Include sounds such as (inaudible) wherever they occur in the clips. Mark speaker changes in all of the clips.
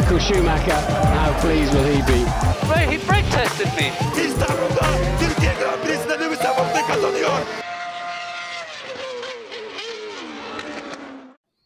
Speaker 1: Michael Schumacher, how pleased will he be?
Speaker 2: He brake tested me.
Speaker 3: İstanbul'da Türkiye Grand Prix'sinde Lewis Hamilton kazanıyor.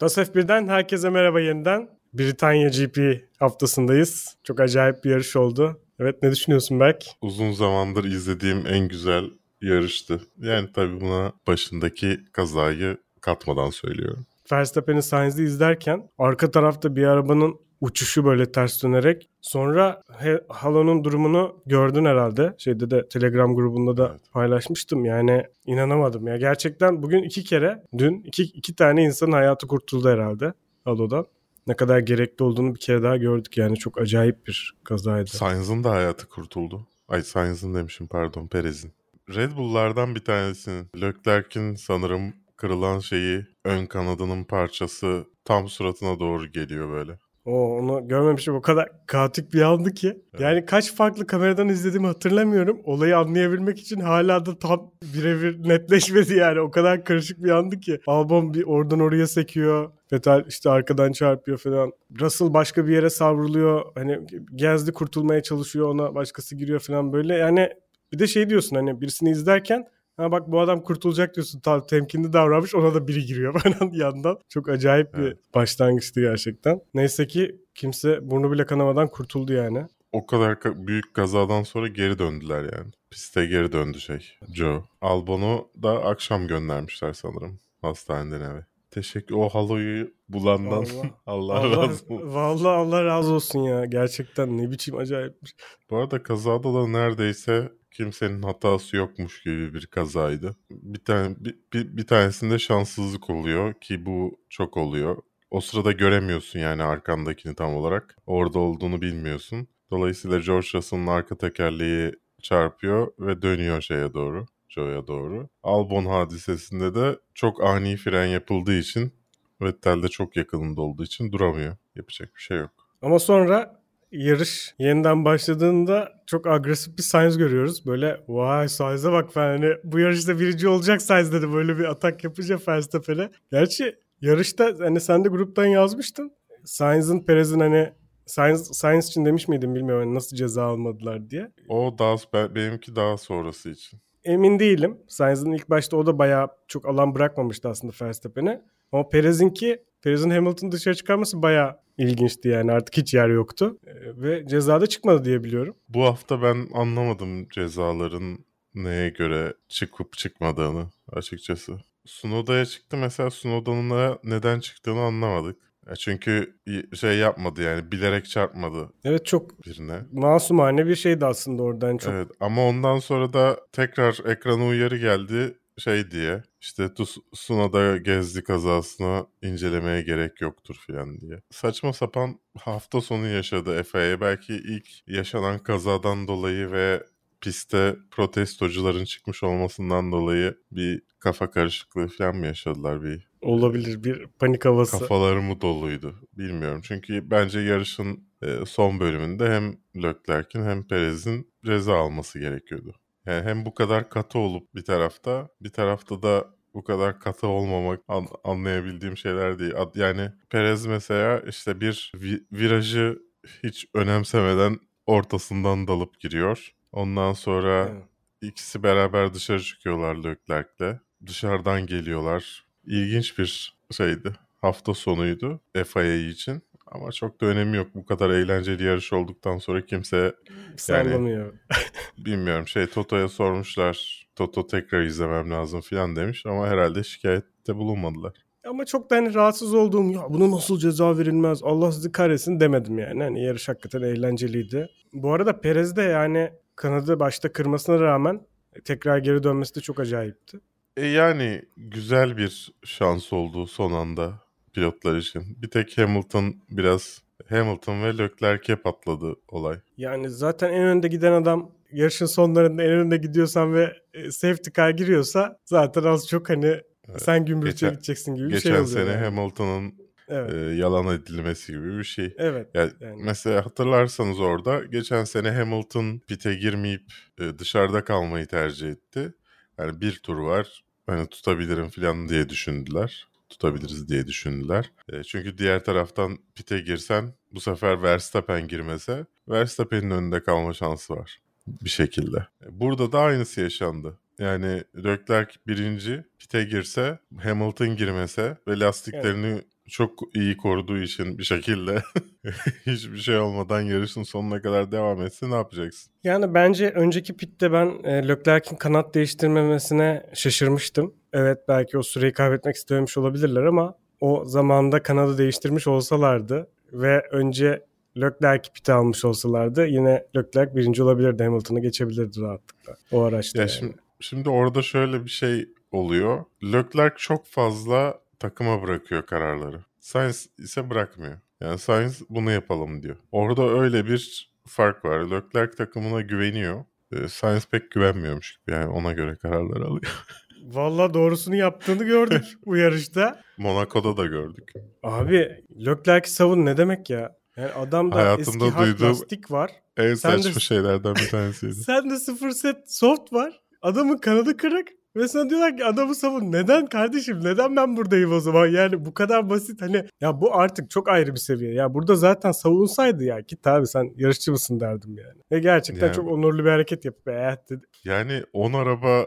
Speaker 4: DAS F1'den herkese merhaba yeniden. Britanya GP haftasındayız. Çok acayip bir yarış oldu. Evet ne düşünüyorsun Berk?
Speaker 5: uzun zamandır izlediğim en güzel yarıştı. Yani tabii buna başındaki kazayı katmadan söylüyorum.
Speaker 4: Verstappen'i Sainz'i izlerken arka tarafta bir arabanın uçuşu böyle ters dönerek sonra he, Halo'nun durumunu gördün herhalde. Şeyde de Telegram grubunda da
Speaker 5: Evet.
Speaker 4: paylaşmıştım. Yani inanamadım ya. Gerçekten bugün iki kere, dün iki, iki tane insanın hayatı kurtuldu herhalde Halo'dan. Ne kadar gerekli olduğunu bir kere daha gördük yani çok acayip bir kazaydı.
Speaker 5: Sainz'ın da hayatı kurtuldu. Ay Sainz'ın demişim pardon Perez'in. Red Bull'lardan bir tanesinin Leclerc'in sanırım kırılan şeyi ön kanadının parçası tam suratına doğru geliyor böyle.
Speaker 4: O onu görmemişim. O kadar kaotik bir andı ki. Yani kaç farklı kameradan izlediğimi hatırlamıyorum. Olayı anlayabilmek için hala da tam birebir netleşmedi yani. O kadar karışık bir andı ki. Albon bir oradan oraya sekiyor. Vettel işte arkadan çarpıyor falan. Russell başka bir yere savruluyor. Hani Gezdi kurtulmaya çalışıyor ona başkası giriyor falan böyle. Yani bir de şey diyorsun hani birisini izlerken Ha bak bu adam kurtulacak diyorsun. Tam temkinli davranmış ona da biri giriyor (laughs) falan yandan. Çok acayip bir
Speaker 5: Evet.
Speaker 4: başlangıçtı gerçekten. Neyse ki kimse burnu bile kanamadan kurtuldu yani.
Speaker 5: O kadar ka- büyük kazadan sonra geri döndüler yani. Piste geri döndü şey Joe. Albon'u da akşam göndermişler sanırım hastaneden eve. Teşekkür. O haloyu bulandan (laughs) Allah,
Speaker 4: Allah,
Speaker 5: razı olsun.
Speaker 4: vallahi Allah razı olsun ya. Gerçekten ne biçim acayipmiş.
Speaker 5: Bu arada kazada da neredeyse kimsenin hatası yokmuş gibi bir kazaydı. Bir tane bir, bir, bir tanesinde şanssızlık oluyor ki bu çok oluyor. O sırada göremiyorsun yani arkandakini tam olarak. Orada olduğunu bilmiyorsun. Dolayısıyla George Russell'ın arka tekerleği çarpıyor ve dönüyor şeye doğru. Joe'ya doğru. Albon hadisesinde de çok ani fren yapıldığı için Vettel de çok yakınında olduğu için duramıyor. Yapacak bir şey yok.
Speaker 4: Ama sonra yarış yeniden başladığında çok agresif bir Sainz görüyoruz. Böyle vay Sainz'e bak falan. Hani bu yarışta birinci olacak Sainz dedi. Böyle bir atak yapınca Verstappen'e. Gerçi yarışta hani sen de gruptan yazmıştın. Sainz'ın Perez'in hani Sainz, Sainz için demiş miydim bilmiyorum hani nasıl ceza almadılar diye.
Speaker 5: O daha ben- benimki daha sonrası için.
Speaker 4: Emin değilim. Sainz'ın ilk başta o da bayağı çok alan bırakmamıştı aslında Verstappen'e. Ama Perez'inki, Perez'in Hamilton'ı dışarı çıkarması bayağı ilginçti yani artık hiç yer yoktu. Ee, Ve cezada çıkmadı diye biliyorum.
Speaker 5: Bu hafta ben anlamadım cezaların neye göre çıkıp çıkmadığını açıkçası. Sunoda'ya çıktı mesela Sunoda'nın da neden çıktığını anlamadık. Çünkü şey yapmadı yani bilerek çarpmadı
Speaker 4: Evet çok
Speaker 5: birine.
Speaker 4: masumane bir şeydi aslında oradan çok.
Speaker 5: Evet ama ondan sonra da tekrar ekrana uyarı geldi şey diye işte Tsunoda gezdi kazasına incelemeye gerek yoktur filan diye. Saçma sapan hafta sonu yaşadı FIA. Belki ilk yaşanan kazadan dolayı ve pistte protestocuların çıkmış olmasından dolayı bir kafa karışıklığı falan mı yaşadılar bir
Speaker 4: Olabilir bir panik havası.
Speaker 5: kafaları mı doluydu bilmiyorum. Çünkü bence yarışın e, son bölümünde hem Leclerc'in hem Perez'in ceza alması gerekiyordu. Yani hem bu kadar katı olup bir tarafta bir tarafta da bu kadar katı olmamak an- anlayabildiğim şeyler değil. Ad- Yani Perez mesela işte bir vi- virajı hiç önemsemeden ortasından dalıp giriyor. Ondan sonra
Speaker 4: Evet.
Speaker 5: ikisi beraber dışarı çıkıyorlar Leclerc'le. Dışarıdan geliyorlar. İlginç bir şeydi. Hafta sonuydu FIA için. Ama çok da önemi yok. Bu kadar eğlenceli yarış olduktan sonra kimse
Speaker 4: Sallanıyor. (laughs)
Speaker 5: bilmiyorum şey Toto'ya sormuşlar. Toto tekrar izlemem lazım falan demiş ama herhalde şikayette bulunmadılar.
Speaker 4: Ama çok da hani rahatsız olduğum ya bunu nasıl ceza verilmez Allah sizi kahretsin demedim yani. Hani yarış hakikaten eğlenceliydi. Bu arada Perez de yani kanadı başta kırmasına rağmen tekrar geri dönmesi de çok acayipti.
Speaker 5: E yani güzel bir şans oldu son anda pilotlar için. Bir tek Hamilton biraz Hamilton ve Leclerc'e patladı olay.
Speaker 4: Yani zaten en önde giden adam yarışın sonlarında en önde gidiyorsan ve e, safety car giriyorsa zaten az çok hani sen gümbürtüye
Speaker 5: Geçen-
Speaker 4: gideceksin gibi bir
Speaker 5: Geçen
Speaker 4: şey oluyor.
Speaker 5: sene
Speaker 4: yani.
Speaker 5: Hamilton'ın
Speaker 4: Evet.
Speaker 5: e, yalan edilmesi gibi bir şey.
Speaker 4: evet.
Speaker 5: Ya
Speaker 4: Yani.
Speaker 5: mesela hatırlarsanız orada geçen sene Hamilton pite girmeyip e, dışarıda kalmayı tercih etti. Yani bir tur var. Hani tutabilirim falan diye düşündüler. tutabiliriz diye düşündüler. E, çünkü diğer taraftan pite girsen bu sefer Verstappen girmese Verstappen'in önünde kalma şansı var bir şekilde. Burada da aynısı yaşandı. Yani Leclerc birinci pite girse Hamilton girmese ve lastiklerini çok iyi koruduğu için bir şekilde (laughs) hiçbir şey olmadan yarışın sonuna kadar devam etse ne yapacaksın?
Speaker 4: Yani bence önceki pitte ben e, Leclerc'in kanat değiştirmemesine şaşırmıştım. Evet belki o süreyi kaybetmek istememiş olabilirler ama o zamanda kanadı değiştirmiş olsalardı ve önce Leclerc pite almış olsalardı yine Leclerc birinci olabilirdi. Hamilton'ı geçebilirdi rahatlıkla o araçta.
Speaker 5: Ya
Speaker 4: yani.
Speaker 5: şimdi, şimdi orada şöyle bir şey oluyor. Leclerc çok fazla takıma bırakıyor kararları. Sainz ise bırakmıyor. Yani Sainz bunu yapalım diyor. Orada öyle bir fark var. Leclerc takımına güveniyor. Sainz pek güvenmiyormuş gibi. Yani ona göre kararlar alıyor. (laughs)
Speaker 4: Valla doğrusunu yaptığını gördük (laughs) bu yarışta.
Speaker 5: Monaco'da da gördük.
Speaker 4: Abi Leclerc'i savun ne demek ya? Yani adamda
Speaker 5: Hayatımda
Speaker 4: eski hard lastik var.
Speaker 5: En
Speaker 4: Sen de-
Speaker 5: saçma şeylerden bir tanesiydi. (laughs)
Speaker 4: Sen de sıfır set soft var. Adamın kanadı kırık. Ve sana diyorlar ki adamı savun. Neden kardeşim? Neden ben buradayım o zaman? Yani bu kadar basit hani ya bu artık çok ayrı bir seviye. Ya burada zaten savunsaydı ya git abi sen yarışçı mısın derdim yani. Ve gerçekten
Speaker 5: Yani-
Speaker 4: çok onurlu bir hareket yapıp eh dedi.
Speaker 5: Yani 10 araba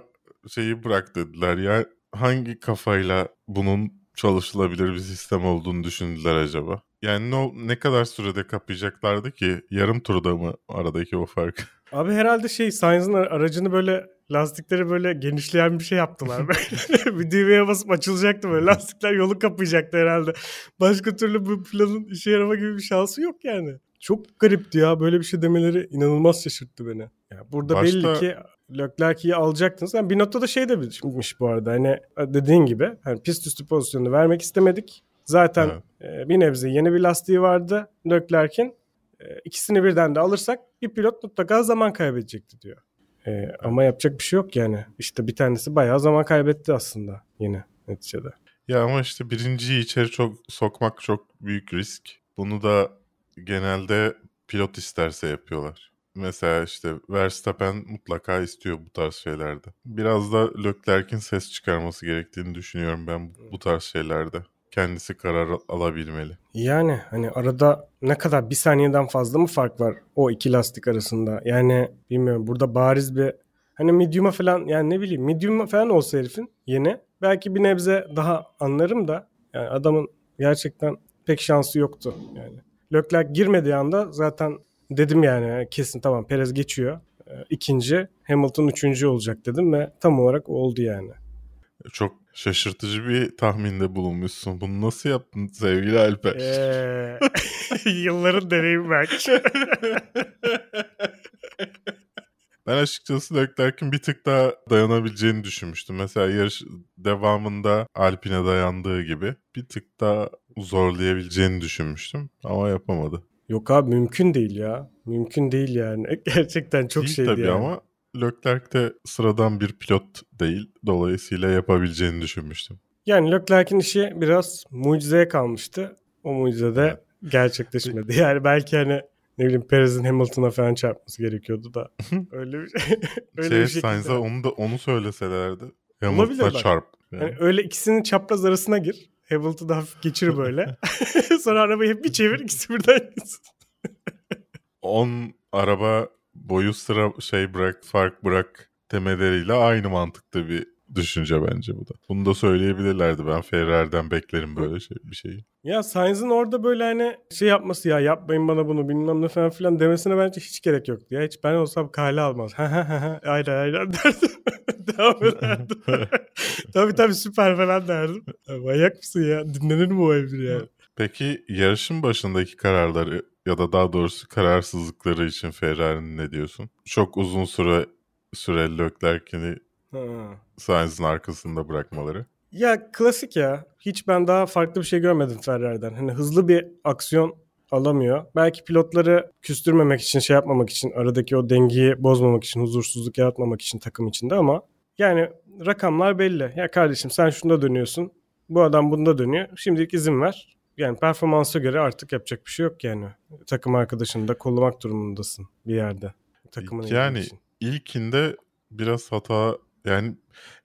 Speaker 5: şeyi bırak dediler ya. Hangi kafayla bunun çalışılabilir bir sistem olduğunu düşündüler acaba? Yani ne, ne kadar sürede kapayacaklardı ki? Yarım turda mı aradaki o fark?
Speaker 4: Abi herhalde şey Sainz'ın aracını böyle lastikleri böyle genişleyen bir şey yaptılar. (laughs) Böyle bir düğmeye basıp açılacaktı böyle. Lastikler yolu kapayacaktı herhalde. Başka türlü bu planın işe yarama gibi bir şansı yok yani. Çok garipti ya. Böyle bir şey demeleri inanılmaz şaşırttı beni. Ya burada
Speaker 5: Başta-
Speaker 4: belli ki Leclerc'i alacaktınız. Yani bir noktada şey de bitmiş bu arada. Hani dediğin gibi hani pist üstü pozisyonu vermek istemedik. Zaten e, bir nebze yeni bir lastiği vardı Leclerc'in. E, ikisini birden de alırsak bir pilot mutlaka zaman kaybedecekti diyor. E, ama yapacak bir şey yok yani. İşte bir tanesi bayağı zaman kaybetti aslında yine neticede.
Speaker 5: Ya ama işte birinciyi içeri çok sokmak çok büyük risk. Bunu da genelde pilot isterse yapıyorlar. Mesela işte Verstappen mutlaka istiyor bu tarz şeylerde. Biraz da Leclerc'in ses çıkarması gerektiğini düşünüyorum ben bu tarz şeylerde. Kendisi karar alabilmeli.
Speaker 4: Yani hani arada ne kadar bir saniyeden fazla mı fark var o iki lastik arasında? Yani bilmiyorum burada bariz bir hani medium'a falan yani ne bileyim medium falan olsa herifin yeni belki bir nebze daha anlarım da yani adamın gerçekten pek şansı yoktu yani. Leclerc girmediği anda zaten dedim yani kesin tamam Perez geçiyor. Ee, ikinci Hamilton üçüncü olacak dedim ve tam olarak oldu yani.
Speaker 5: Çok şaşırtıcı bir tahminde bulunmuşsun. Bunu nasıl yaptın sevgili Alper?
Speaker 4: Ee, (laughs) yılların deneyimi belki. (laughs)
Speaker 5: Ben açıkçası Leclerc'in bir tık daha dayanabileceğini düşünmüştüm. Mesela yarış devamında Alpine dayandığı gibi bir tık daha zorlayabileceğini düşünmüştüm. Ama yapamadı.
Speaker 4: Yok abi mümkün değil ya. Mümkün değil yani. (laughs) Gerçekten çok
Speaker 5: Değil
Speaker 4: şeydi
Speaker 5: tabii
Speaker 4: yani.
Speaker 5: ama Leclerc de sıradan bir pilot değil. Dolayısıyla yapabileceğini düşünmüştüm.
Speaker 4: Yani Leclerc'in işi biraz mucizeye kalmıştı. O mucize de gerçekleşmedi. (laughs) Yani belki hani ne bileyim Perez'in Hamilton'a falan çarpması gerekiyordu da öyle bir şey. (laughs) öyle
Speaker 5: şey,
Speaker 4: bir şekilde.
Speaker 5: Sainz'a onu da onu söyleselerdi. Hamilton'a çarp. Yani.
Speaker 4: Yani öyle ikisinin çapraz arasına gir. Hamilton'ı hafif geçir böyle. (laughs) Sonra arabayı hep bir çevir ikisi birden gitsin.
Speaker 5: 10 araba boyu sıra şey bırak fark bırak demeleriyle aynı mantıkta bir düşünce bence bu da. Bunu da söyleyebilirlerdi. Ben Ferrari'den beklerim böyle şey bir şeyi.
Speaker 4: Ya Sainz'ın orada böyle hani şey yapması ya yapmayın bana bunu bilmem ne falan filan demesine bence hiç gerek yoktu. Ya hiç ben olsam kale almaz. Ha ha ha ha aynen aynen derdim. (laughs) Devam ederdim. (laughs) tabii tabii süper falan derdim. Ya, manyak mısın ya? Dinlenir mi o evdir ya?
Speaker 5: Peki yarışın başındaki kararları ya da daha doğrusu kararsızlıkları için Ferrari'nin ne diyorsun? Çok uzun süre süreli Leclerc'ini. Sainz'in arkasında bırakmaları.
Speaker 4: Ya klasik ya. Hiç ben daha farklı bir şey görmedim Ferrari'den. Hani hızlı bir aksiyon alamıyor. Belki pilotları küstürmemek için, şey yapmamak için, aradaki o dengeyi bozmamak için, huzursuzluk yaratmamak için takım içinde ama yani rakamlar belli. Ya kardeşim sen şunda dönüyorsun. Bu adam bunda dönüyor. Şimdilik izin ver. Yani performansa göre artık yapacak bir şey yok yani. Takım arkadaşını da kollamak durumundasın bir yerde. Takımın
Speaker 5: Yani
Speaker 4: için.
Speaker 5: ilkinde biraz hata yani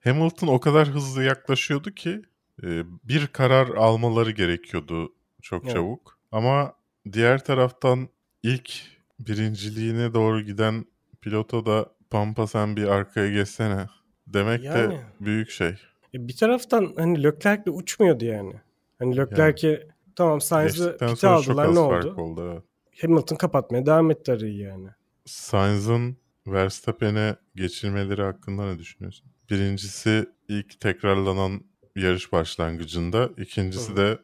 Speaker 5: Hamilton o kadar hızlı yaklaşıyordu ki e, bir karar almaları gerekiyordu çok
Speaker 4: Evet.
Speaker 5: çabuk. Ama diğer taraftan ilk birinciliğine doğru giden pilota da Pampa sen bir arkaya geçsene demek
Speaker 4: Yani.
Speaker 5: de büyük şey.
Speaker 4: E, bir taraftan hani Leclerc'le uçmuyordu yani. Hani Leclerc'i tamam Sainz'ı pite aldılar ne oldu?
Speaker 5: oldu. evet.
Speaker 4: Hamilton kapatmaya devam etti arayı yani.
Speaker 5: Sainz'ın Verstappen'e geçirmeleri hakkında ne düşünüyorsun? Birincisi ilk tekrarlanan yarış başlangıcında, ikincisi
Speaker 4: Hı.
Speaker 5: de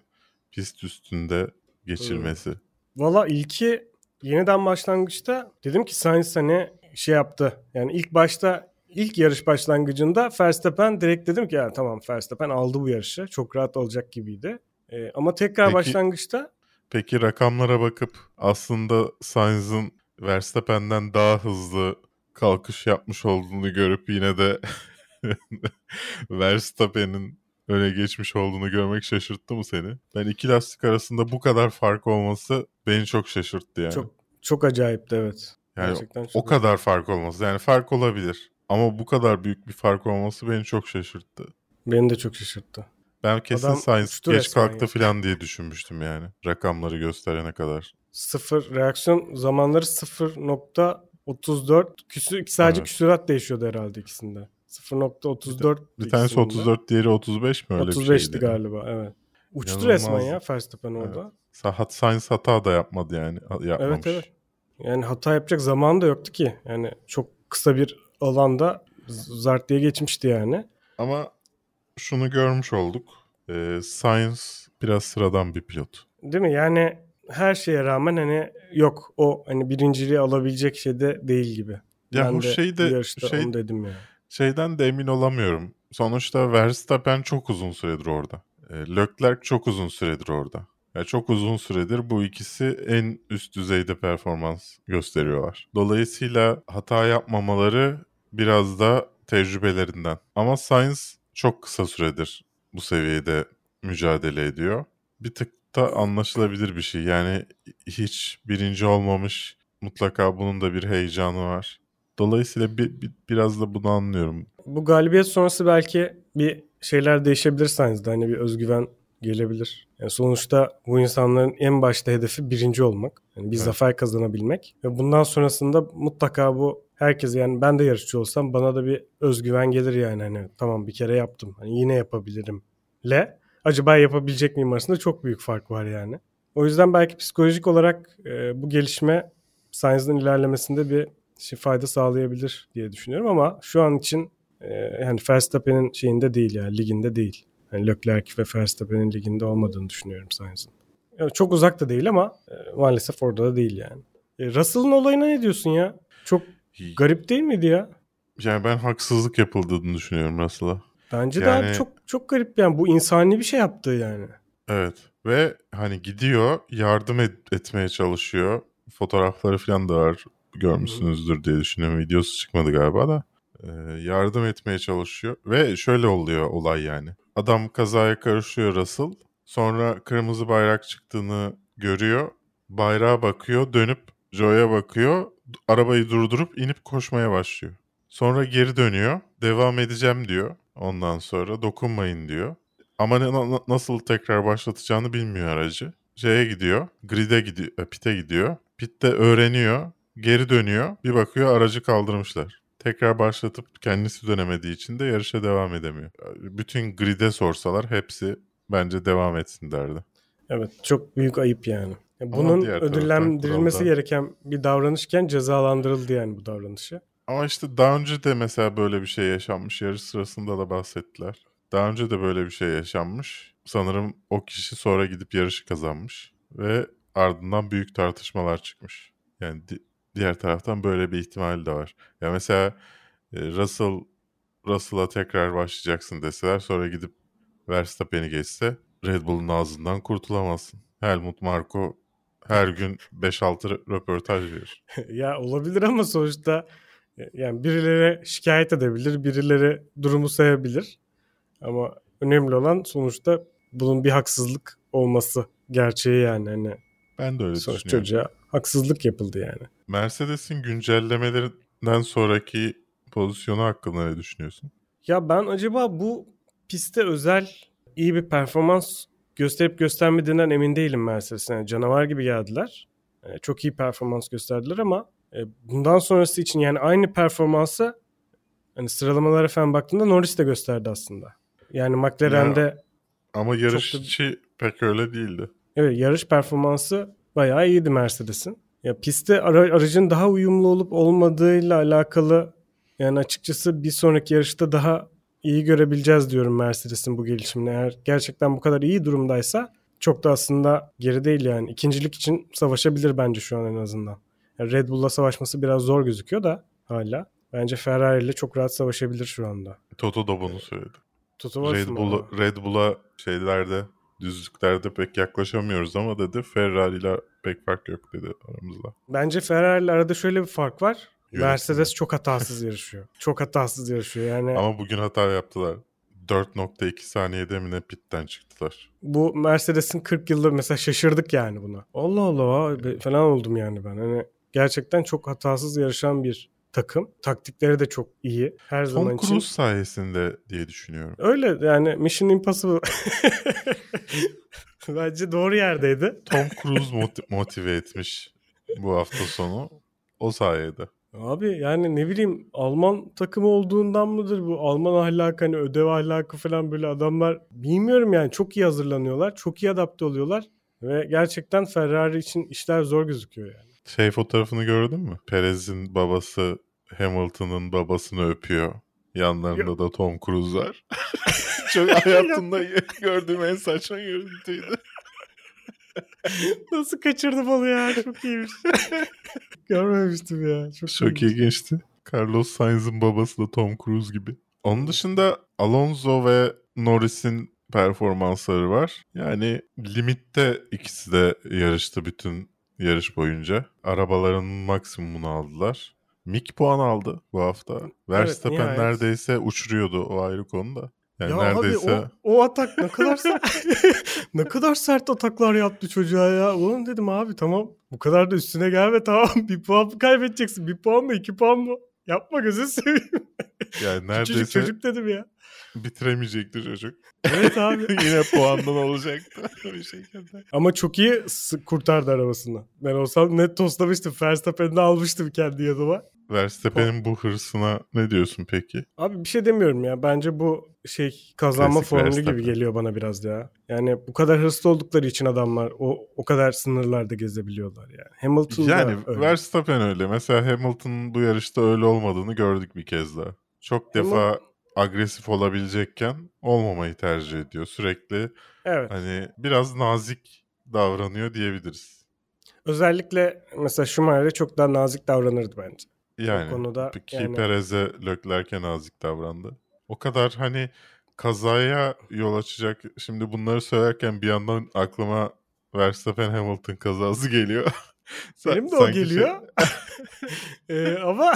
Speaker 5: pist üstünde geçirmesi.
Speaker 4: Valla ilki yeniden başlangıçta dedim ki Sainz hani şey yaptı. Yani ilk başta ilk yarış başlangıcında Verstappen direkt dedim ki ya tamam Verstappen aldı bu yarışı. Çok rahat olacak gibiydi. E, ama tekrar
Speaker 5: Peki-
Speaker 4: başlangıçta
Speaker 5: Peki rakamlara bakıp aslında Sainz'ın Verstappen'den daha hızlı kalkış yapmış olduğunu görüp yine de (laughs) Verstappen'in öne geçmiş olduğunu görmek şaşırttı mı seni? Ben iki lastik arasında bu kadar fark olması beni çok şaşırttı yani.
Speaker 4: çok çok acayipti evet.
Speaker 5: yani
Speaker 4: Gerçekten çok
Speaker 5: o kadar fark olması. Yani fark olabilir. Ama bu kadar büyük bir fark olması beni çok şaşırttı.
Speaker 4: Beni de çok şaşırttı.
Speaker 5: Ben kesin
Speaker 4: Adam uçtu
Speaker 5: geç kalktı
Speaker 4: ya.
Speaker 5: falan diye düşünmüştüm yani. Rakamları gösterene kadar.
Speaker 4: Sıfır reaksiyon zamanları 0.34 küsür sadece
Speaker 5: Evet.
Speaker 4: küsurat değişiyordu herhalde ikisinde. 0.34
Speaker 5: Bir tanesi
Speaker 4: ikisinde.
Speaker 5: 34 diğeri 35 mi öyle bir
Speaker 4: 35'ti
Speaker 5: şeydi?
Speaker 4: galiba evet. Uçtu
Speaker 5: İnanılmaz.
Speaker 4: resmen ya Verstappen orada.
Speaker 5: Sahat Sainz hata da yapmadı yani. Yapmamış.
Speaker 4: Evet evet. Yani hata yapacak zaman da yoktu ki. Yani çok kısa bir alanda zart diye geçmişti yani.
Speaker 5: Ama şunu görmüş olduk. Ee, Sainz biraz sıradan bir pilot.
Speaker 4: Değil mi? Yani her şeye rağmen hani yok o hani birinciliği alabilecek şey de değil gibi.
Speaker 5: Ya
Speaker 4: ben
Speaker 5: bu
Speaker 4: de
Speaker 5: şey
Speaker 4: bu
Speaker 5: de
Speaker 4: yarışta
Speaker 5: şey,
Speaker 4: onu dedim ya.
Speaker 5: şeyden de emin olamıyorum. Sonuçta Verstappen çok uzun süredir orada. Ee, Leclerc çok uzun süredir orada. Yani çok uzun süredir bu ikisi en üst düzeyde performans gösteriyorlar. Dolayısıyla hata yapmamaları biraz da tecrübelerinden. Ama Sainz çok kısa süredir bu seviyede mücadele ediyor. Bir tık da anlaşılabilir bir şey. Yani hiç birinci olmamış. Mutlaka bunun da bir heyecanı var. Dolayısıyla bir, bir- biraz da bunu anlıyorum.
Speaker 4: Bu galibiyet sonrası belki bir şeyler değişebilir Sainz'de. Hani bir özgüven gelebilir. Yani sonuçta bu insanların en başta hedefi birinci olmak. Yani bir
Speaker 5: Evet.
Speaker 4: zafer kazanabilmek. Ve bundan sonrasında mutlaka bu herkes yani ben de yarışçı olsam bana da bir özgüven gelir yani. Hani tamam bir kere yaptım. Hani yine yapabilirim. Le acaba yapabilecek miyim arasında çok büyük fark var yani. O yüzden belki psikolojik olarak e, bu gelişme Sainz'ın ilerlemesinde bir şey, fayda sağlayabilir diye düşünüyorum ama şu an için e, yani Verstappen'in şeyinde değil yani liginde değil. Yani Leclerc ve Verstappen'in liginde olmadığını düşünüyorum Sainz'ın. Yani çok uzak da değil ama e, maalesef orada da değil yani. E, Russell'ın olayına ne diyorsun ya? Çok garip değil miydi ya?
Speaker 5: Yani ben haksızlık yapıldığını düşünüyorum Russell'a.
Speaker 4: Bence de
Speaker 5: Yani-
Speaker 4: abi çok çok garip yani bu insani bir şey yaptığı yani.
Speaker 5: Evet. Ve hani gidiyor yardım et- etmeye çalışıyor. Fotoğrafları falan da var. Görmüşsünüzdür diye düşünüyorum. Videosu çıkmadı galiba da. Ee, yardım etmeye çalışıyor. Ve şöyle oluyor olay yani. Adam kazaya karışıyor Russell. Sonra kırmızı bayrak çıktığını görüyor. Bayrağa bakıyor. Dönüp Joe'ya bakıyor. Arabayı durdurup inip koşmaya başlıyor. Sonra geri dönüyor. Devam edeceğim diyor. Ondan sonra dokunmayın diyor. Ama na- nasıl tekrar başlatacağını bilmiyor aracı. Şeye gidiyor. Grid'e gidiyor. e, Pit'e gidiyor. Pit'te öğreniyor. Geri dönüyor. Bir bakıyor aracı kaldırmışlar. Tekrar başlatıp kendisi dönemediği için de yarışa devam edemiyor. Bütün grid'e sorsalar hepsi bence devam etsin derdi.
Speaker 4: Evet çok büyük ayıp yani. Bunun ödüllendirilmesi gereken bir davranışken cezalandırıldı yani bu davranışı.
Speaker 5: Ama işte daha önce de mesela böyle bir şey yaşanmış. Yarış sırasında da bahsettiler. Daha önce de böyle bir şey yaşanmış. Sanırım o kişi sonra gidip yarışı kazanmış. Ve ardından büyük tartışmalar çıkmış. Yani di- diğer taraftan böyle bir ihtimal de var. Ya mesela e, Russell Russell'a tekrar başlayacaksın deseler sonra gidip Verstappen'i geçse Red Bull'un ağzından kurtulamazsın. Helmut Marko her gün 5-6 rö- röportaj verir. (laughs)
Speaker 4: ya olabilir ama sonuçta yani birileri şikayet edebilir, birileri durumu sayabilir. Ama önemli olan sonuçta bunun bir haksızlık olması gerçeği yani. Hani
Speaker 5: Ben de öyle
Speaker 4: sonuç
Speaker 5: düşünüyorum.
Speaker 4: çocuğa haksızlık yapıldı yani.
Speaker 5: Mercedes'in güncellemelerinden sonraki pozisyonu hakkında ne düşünüyorsun?
Speaker 4: Ya ben acaba bu piste özel iyi bir performans gösterip göstermediğinden emin değilim Mercedes'e. Yani canavar gibi geldiler. E, çok iyi performans gösterdiler ama e, bundan sonrası için yani aynı performansı hani sıralamalara falan baktığında Norris de gösterdi aslında. Yani McLaren'de
Speaker 5: Ama
Speaker 4: Çok
Speaker 5: yarışçı pek öyle değildi.
Speaker 4: evet yarış performansı bayağı iyiydi Mercedes'in. Ya pistte ara- aracın daha uyumlu olup olmadığıyla alakalı yani açıkçası bir sonraki yarışta daha iyi görebileceğiz diyorum Mercedes'in bu gelişimini. Eğer gerçekten bu kadar iyi durumdaysa çok da aslında geri değil yani. İkincilik için savaşabilir bence şu an en azından. Yani Red Bull'la savaşması biraz zor gözüküyor da hala. Bence Ferrari ile çok rahat savaşabilir şu anda.
Speaker 5: Toto da bunu söyledi.
Speaker 4: Toto
Speaker 5: Red? Bull'a Red Bull'a şeylerde düzlüklerde pek yaklaşamıyoruz ama dedi Ferrari ile pek fark yok dedi aramızda.
Speaker 4: Bence Ferrari ile arada şöyle bir fark var. Mercedes çok hatasız yarışıyor. (laughs) Çok hatasız yarışıyor. Yani
Speaker 5: Ama bugün hata yaptılar. 4.2 saniyede mi ne pitten çıktılar.
Speaker 4: bu Mercedes'in 40 yıldır mesela şaşırdık yani buna. Allah Allah falan oldum yani ben. Hani gerçekten çok hatasız yarışan bir takım. Taktikleri de çok iyi. Her zaman
Speaker 5: Tom
Speaker 4: için.
Speaker 5: Cruise sayesinde diye düşünüyorum.
Speaker 4: Öyle yani Mission Impossible (laughs) bence doğru yerdeydi.
Speaker 5: Tom Cruise moti- motive etmiş bu hafta sonu. O sayede.
Speaker 4: Abi yani ne bileyim Alman takımı olduğundan mıdır bu Alman ahlakı hani ödev ahlakı falan böyle adamlar bilmiyorum yani çok iyi hazırlanıyorlar. Çok iyi adapte oluyorlar. Ve gerçekten Ferrari için işler zor gözüküyor yani.
Speaker 5: Şey fotoğrafını gördün mü? Perez'in babası Hamilton'ın babasını öpüyor. Yanlarında da Tom Cruise var. (laughs) Çok hayatımda (laughs) gördüğüm en saçma görüntüydü. (laughs)
Speaker 4: Nasıl kaçırdım onu ya çok iyiymiş. (laughs) Görmemiştim ya. Çok,
Speaker 5: Çok ilginçti. Carlos Sainz'ın babası da Tom Cruise gibi. Onun dışında Alonso ve Norris'in performansları var. Yani limitte ikisi de yarıştı bütün yarış boyunca. Arabaların maksimumunu aldılar. Mick puan aldı bu hafta. Verstappen
Speaker 4: nihayet.
Speaker 5: neredeyse uçuruyordu o ayrı konuda. Yani
Speaker 4: Ya
Speaker 5: neredeyse
Speaker 4: abi o, o atak ne kadar sert, (laughs) ne kadar sert ataklar yaptı çocuğa ya. Oğlum dedim abi tamam bu kadar da üstüne gelme (laughs) tamam bir puan kaybedeceksin bir puan mı iki puan mı? Yapma gözünü seveyim.
Speaker 5: yani neredeyse
Speaker 4: Çocuk çocuk dedim ya.
Speaker 5: Bitiremeyecekti çocuk.
Speaker 4: Evet abi. (laughs)
Speaker 5: Yine puandan olacaktı (laughs) bir şekilde.
Speaker 4: Ama çok iyi kurtardı arabasını. Ben olsam net toslamıştım. Verstappen'i almıştım kendi yanıma.
Speaker 5: Verstappen'in bu hırsına ne diyorsun peki?
Speaker 4: Abi bir şey demiyorum ya. Bence bu şey kazanma
Speaker 5: Klasik
Speaker 4: formülü gibi geliyor bana biraz ya. Yani bu kadar hırslı oldukları için adamlar o o kadar sınırlarda gezebiliyorlar yani. Hamilton
Speaker 5: Yani
Speaker 4: öyle.
Speaker 5: Verstappen öyle. Mesela Hamilton'ın bu yarışta öyle olmadığını gördük bir kez daha. Çok
Speaker 4: Hamil-
Speaker 5: defa agresif olabilecekken olmamayı tercih ediyor. Sürekli
Speaker 4: Evet.
Speaker 5: hani biraz nazik davranıyor diyebiliriz.
Speaker 4: Özellikle mesela Schumacher'e çok daha nazik davranırdı bence.
Speaker 5: Yani
Speaker 4: konuda
Speaker 5: ki
Speaker 4: yani-
Speaker 5: Perez'e Leclerc'e nazik davrandı. O kadar hani kazaya yol açacak. Şimdi bunları söylerken bir yandan aklıma Verstappen Hamilton kazası geliyor. (laughs)
Speaker 4: Benim de o
Speaker 5: şey-
Speaker 4: geliyor. (laughs) (laughs) Ee, ama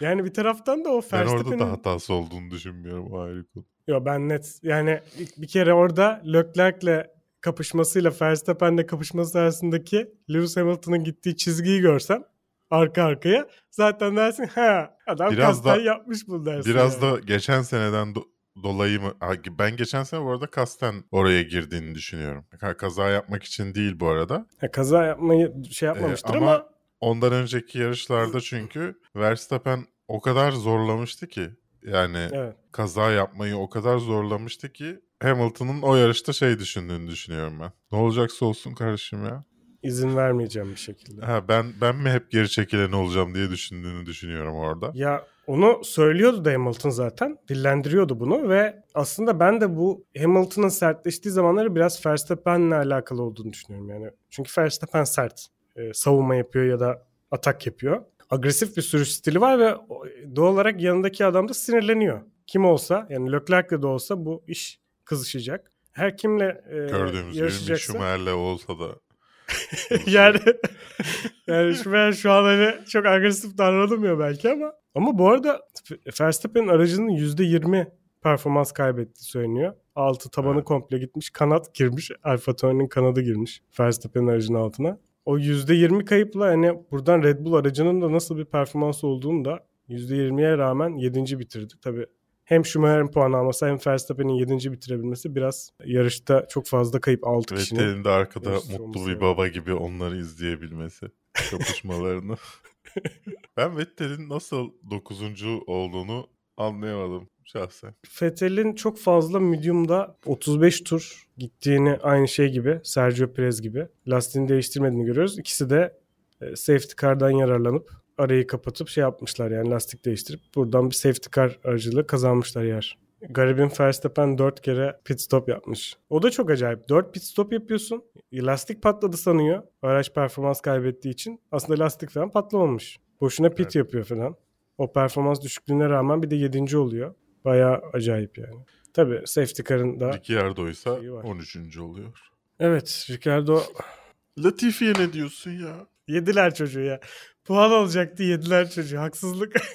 Speaker 4: yani bir taraftan da o
Speaker 5: ben orada
Speaker 4: Verstappen'in...
Speaker 5: da hatası olduğunu düşünmüyorum ayrı konu.
Speaker 4: Yo ben net yani bir kere orada Leclerc'le kapışmasıyla Verstappen'le kapışması arasındaki Lewis Hamilton'ın gittiği çizgiyi görsem arka arkaya zaten dersin ha adam
Speaker 5: Biraz
Speaker 4: kasten
Speaker 5: da-
Speaker 4: yapmış bunu dersin.
Speaker 5: Biraz
Speaker 4: yani.
Speaker 5: da geçen seneden do- dolayı mı? Ben geçen sene bu arada kasten oraya girdiğini düşünüyorum. Kaza yapmak için değil bu arada.
Speaker 4: Ha, kaza yapmayı şey yapmamıştır
Speaker 5: Ee, ama-
Speaker 4: ama,
Speaker 5: Ondan önceki yarışlarda çünkü Verstappen o kadar zorlamıştı ki yani
Speaker 4: evet.
Speaker 5: kaza yapmayı o kadar zorlamıştı ki Hamilton'ın o yarışta şey düşündüğünü düşünüyorum ben. Ne olacaksa olsun kardeşim ya.
Speaker 4: izin vermeyeceğim bir şekilde.
Speaker 5: Ha ben ben mi hep geri çekilen olacağım diye düşündüğünü düşünüyorum orada.
Speaker 4: Ya onu söylüyordu da Hamilton zaten. Dillendiriyordu bunu ve aslında ben de bu Hamilton'ın sertleştiği zamanları biraz Verstappen'le alakalı olduğunu düşünüyorum. Yani çünkü Verstappen sert. Ee, savunma yapıyor ya da atak yapıyor. Agresif bir sürüş stili var ve doğal olarak yanındaki adam da sinirleniyor. Kim olsa yani Leclerc'le de olsa bu iş kızışacak. Her kimle e,
Speaker 5: Gördüğümüz
Speaker 4: yarışacaksa.
Speaker 5: Schumacher'le olsa da (laughs)
Speaker 4: yani yani şu ben şu an hani çok agresif davranamıyor belki ama ama bu arada Verstappen'in aracının %20 performans kaybettiği söyleniyor. Altı tabanı
Speaker 5: Evet.
Speaker 4: komple gitmiş. Kanat girmiş. Alfa Tauri'nin kanadı girmiş Verstappen'in aracının altına. O %20 kayıpla hani buradan Red Bull aracının da nasıl bir performans olduğunu da %20'ye rağmen 7. bitirdi. Tabii hem Schumacher'in puan alması hem Verstappen'in 7. bitirebilmesi biraz yarışta çok fazla kayıp 6 kişinin.
Speaker 5: Vettel'in de arkada mutlu bir baba gibi onları izleyebilmesi. (laughs) Kapışmalarını. ben Vettel'in nasıl 9. olduğunu anlayamadım şahsen.
Speaker 4: Vettel'in çok fazla medium'da 35 tur gittiğini aynı şey gibi Sergio Perez gibi lastiğini değiştirmediğini görüyoruz. İkisi de e, safety car'dan yararlanıp arayı kapatıp şey yapmışlar yani lastik değiştirip buradan bir safety car aracılığı kazanmışlar yer. Garibin Verstappen 4 kere pit stop yapmış. O da çok acayip. 4 pit stop yapıyorsun. Lastik patladı sanıyor. Araç performans kaybettiği için. Aslında lastik falan patlamamış. Boşuna pit
Speaker 5: Evet.
Speaker 4: yapıyor falan. O performans düşüklüğüne rağmen bir de 7. oluyor. Bayağı acayip yani. Tabii safety car'ın da...
Speaker 5: Ricciardo ise
Speaker 4: şeyi var.
Speaker 5: 13. oluyor.
Speaker 4: Evet Ricardo
Speaker 5: Latifi'ye ne diyorsun ya?
Speaker 4: yediler çocuğu ya. Puan alacaktı yediler çocuğu. Haksızlık. (laughs)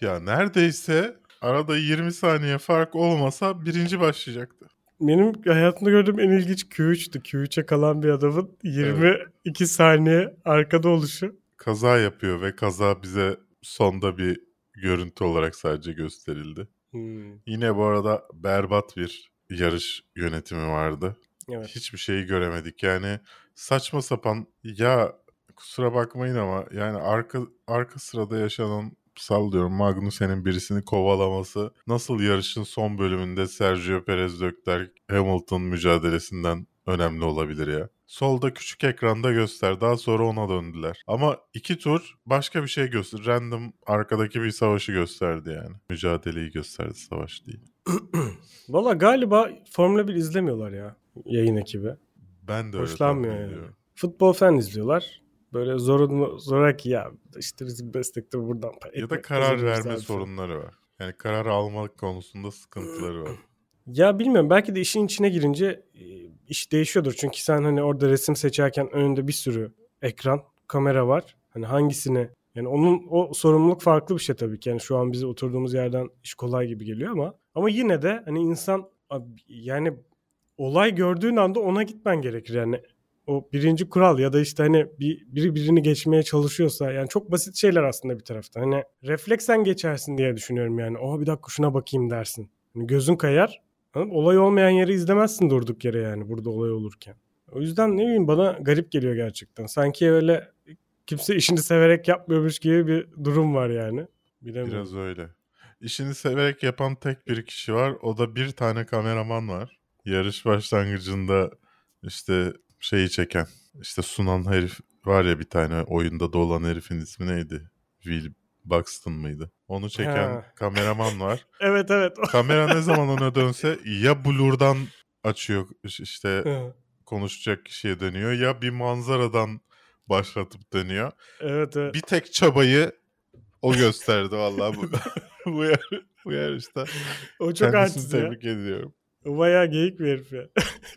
Speaker 5: Ya neredeyse arada 20 saniye fark olmasa birinci başlayacaktı.
Speaker 4: Benim hayatımda gördüğüm en ilginç Q3'tü. Q3'e kalan bir adamın 22 saniye arkada oluşu.
Speaker 5: Kaza yapıyor ve kaza bize sonda bir görüntü olarak sadece gösterildi.
Speaker 4: Hmm,
Speaker 5: Yine bu arada berbat bir yarış yönetimi vardı.
Speaker 4: Evet.
Speaker 5: Hiçbir şeyi göremedik. Yani saçma sapan ya kusura bakmayın ama yani arka arka sırada yaşanan sallıyorum Magnussen'in birisini kovalaması nasıl yarışın son bölümünde Sergio Perez Leclerc Hamilton mücadelesinden önemli olabilir ya. Solda küçük ekranda göster. Daha sonra ona döndüler. Ama iki tur başka bir şey göster. Random arkadaki bir savaşı gösterdi yani. Mücadeleyi gösterdi savaş değil. (clears throat)
Speaker 4: Valla galiba Formula 1 izlemiyorlar ya yayın ekibi.
Speaker 5: Ben de öyle
Speaker 4: Hoşlanmıyor yani.
Speaker 5: ediyorum.
Speaker 4: Futbol falan izliyorlar. Böyle zorun, zoraki ya işte bizim meslekte buradan
Speaker 5: Ya da karar verme sorunları var. Yani karar almak konusunda sıkıntıları var. (clears throat)
Speaker 4: Ya bilmiyorum belki de işin içine girince e, iş değişiyordur. Çünkü sen hani orada resim seçerken önünde bir sürü ekran, kamera var. Hani hangisini yani onun o sorumluluk farklı bir şey tabii ki. Yani şu an bize oturduğumuz yerden iş kolay gibi geliyor ama ama yine de hani insan yani olay gördüğün anda ona gitmen gerekir yani. O birinci kural ya da işte hani bir, biri birini geçmeye çalışıyorsa yani çok basit şeyler aslında bir taraftan. Hani refleksen geçersin diye düşünüyorum yani. Oha bir dakika şuna bakayım dersin. Hani gözün kayar? Olay olmayan yeri izlemezsin durduk yere yani burada olay olurken. O yüzden ne bileyim bana garip geliyor gerçekten. Sanki öyle kimse işini severek yapmıyormuş gibi bir durum var yani. Bilemiyorum.
Speaker 5: Biraz öyle. İşini severek yapan tek bir kişi var. O da bir tane kameraman var. Yarış başlangıcında işte şeyi çeken, işte sunan herif var ya bir tane oyunda dolan herifin ismi neydi? Will Buxton mıydı? Onu çeken
Speaker 4: Ha.
Speaker 5: kameraman var. (laughs)
Speaker 4: Evet evet. (laughs)
Speaker 5: Kamera ne zaman ona dönse ya blurdan açıyor işte konuşacak kişiye dönüyor ya bir manzaradan başlatıp dönüyor.
Speaker 4: evet evet.
Speaker 5: Bir tek çabayı o gösterdi vallahi bu (laughs) bu, yar, bu yarışta.
Speaker 4: o çok
Speaker 5: Kendisini
Speaker 4: artist ya.
Speaker 5: tebrik ediyorum.
Speaker 4: O bayağı geyik bir herif ya.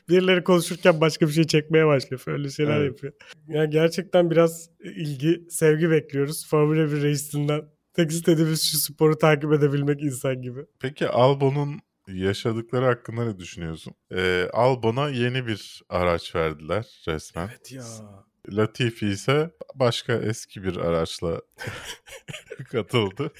Speaker 4: Birileri konuşurken başka bir şey çekmeye başlıyor. Öyle şeyler
Speaker 5: Evet.
Speaker 4: yapıyor. Ya gerçekten biraz ilgi, sevgi bekliyoruz. Formula 1 reisinden. Tek istediğimiz şu sporu takip edebilmek insan gibi.
Speaker 5: Peki Albon'un yaşadıkları hakkında ne düşünüyorsun? Ee, Albon'a yeni bir araç verdiler resmen.
Speaker 4: Evet ya.
Speaker 5: Latifi ise başka eski bir araçla (laughs) katıldı.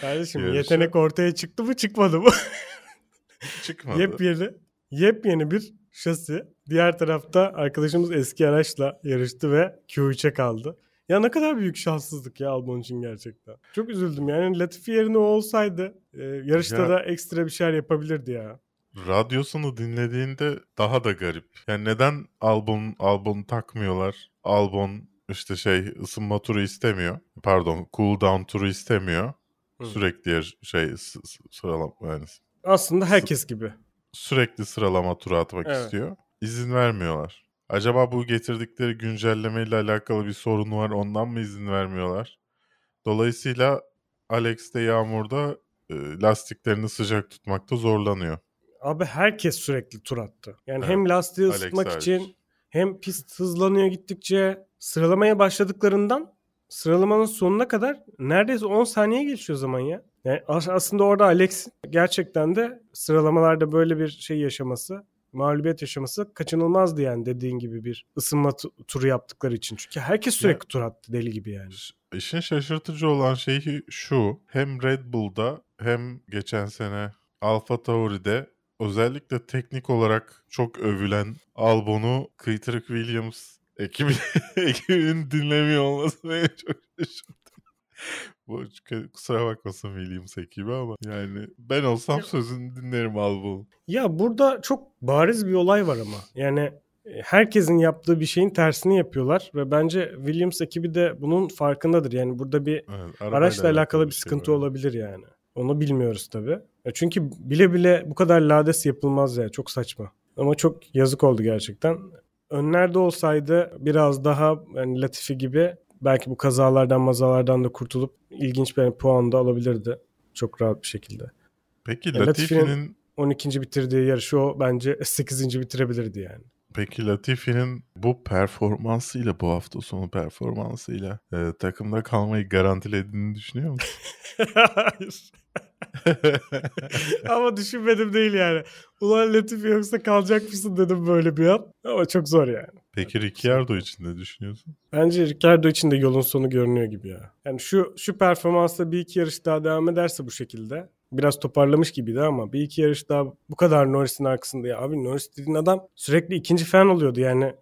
Speaker 4: Kardeşim
Speaker 5: Yarışa.
Speaker 4: yetenek ortaya çıktı mı çıkmadı mı? (laughs)
Speaker 5: Çıkmadı.
Speaker 4: Yepyeni, yepyeni bir şasi. Diğer tarafta arkadaşımız eski araçla yarıştı ve Q3'e kaldı. Ya ne kadar büyük şanssızlık ya Albon için gerçekten. Çok üzüldüm yani Latifi yerine o olsaydı e, yarışta
Speaker 5: Ya-
Speaker 4: da ekstra bir şeyler yapabilirdi ya.
Speaker 5: Radyosunu dinlediğinde daha da garip. Yani neden Albon Albon'u takmıyorlar? Albon işte şey ısınma turu istemiyor. Pardon cool down turu istemiyor.
Speaker 4: Hı.
Speaker 5: Sürekli yer- şey sıralama yani
Speaker 4: Aslında herkes gibi.
Speaker 5: sürekli sıralama turu atmak
Speaker 4: Evet.
Speaker 5: istiyor. İzin vermiyorlar. Acaba bu getirdikleri güncelleme ile alakalı bir sorun var ondan mı izin vermiyorlar? Dolayısıyla Alex de Yağmur'da e, lastiklerini sıcak tutmakta zorlanıyor.
Speaker 4: Abi herkes sürekli tur attı. Yani
Speaker 5: Evet,
Speaker 4: hem lastiği
Speaker 5: Alex
Speaker 4: ısıtmak
Speaker 5: hariç.
Speaker 4: için hem pist hızlanıyor gittikçe sıralamaya başladıklarından sıralamanın sonuna kadar neredeyse 10 saniye geçiyor zaman ya. Yani as- aslında orada Alex gerçekten de sıralamalarda böyle bir şey yaşaması, mağlubiyet yaşaması kaçınılmazdı yani dediğin gibi bir ısınma tu- turu yaptıkları için. Çünkü herkes sürekli tur attı deli gibi yani.
Speaker 5: İşin şaşırtıcı olan şeyi şu. Hem Red Bull'da hem geçen sene Alfa Tauri'de özellikle teknik olarak çok övülen Albon'u Kıytırık Williams ekibi, (laughs) ekibinin dinlemiyor olması beni çok şaşırttı. Bu kusura bakmasın Williams ekibi ama yani ben olsam sözünü dinlerim Albon.
Speaker 4: Ya burada çok bariz bir olay var ama. Yani e, herkesin yaptığı bir şeyin tersini yapıyorlar ve bence Williams ekibi de bunun farkındadır. Yani burada bir
Speaker 5: Evet,
Speaker 4: araçla alakalı bir
Speaker 5: şey
Speaker 4: sıkıntı
Speaker 5: var.
Speaker 4: olabilir yani. Onu bilmiyoruz tabii. Ya çünkü bile bile bu kadar lades yapılmaz ya. Çok saçma. Ama çok yazık oldu gerçekten. Önlerde olsaydı biraz daha yani Latifi gibi belki bu kazalardan mazalardan da kurtulup ilginç bir puan da alabilirdi. Çok rahat bir şekilde.
Speaker 5: Peki
Speaker 4: Ya
Speaker 5: Latifi'nin
Speaker 4: Latifi'nin 12. bitirdiği yarışı o bence 8. bitirebilirdi yani.
Speaker 5: Peki Latifi'nin bu performansıyla bu hafta sonu performansıyla e, takımda kalmayı garantilediğini düşünüyor musun?
Speaker 4: Hayır. (laughs) Ama düşünmedim değil yani. Ulan Latifi yoksa kalacak mısın dedim böyle bir an. Ama çok zor yani.
Speaker 5: Peki Ricciardo için ne düşünüyorsun?
Speaker 4: Bence Ricardo için de yolun sonu görünüyor gibi ya. Yani şu şu performansla bir iki yarış daha devam ederse bu şekilde biraz toparlamış gibiydi ama bir iki yarış daha bu kadar Norris'in arkasında ya abi Norris dediğin adam sürekli ikinci falan oluyordu yani.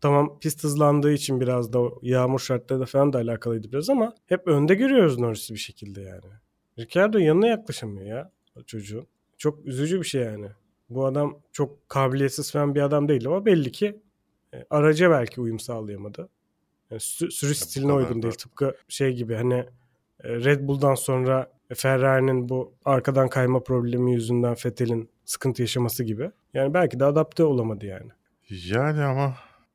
Speaker 4: Tamam pist hızlandığı için biraz da yağmur şartları da falan da alakalıydı biraz ama hep önde görüyoruz Norris'i bir şekilde yani. Ricardo yanına yaklaşamıyor ya o çocuğun. Çok üzücü bir şey yani. Bu adam çok kabiliyetsiz falan bir adam değil ama belli ki araca belki uyum sağlayamadı. Yani sü- sürüş
Speaker 5: bu
Speaker 4: stiline uygun
Speaker 5: da-
Speaker 4: değil. Tıpkı şey gibi hani e, Red Bull'dan sonra Ferrari'nin bu arkadan kayma problemi yüzünden Vettel'in sıkıntı yaşaması gibi. Yani belki de adapte olamadı yani.
Speaker 5: Yani ama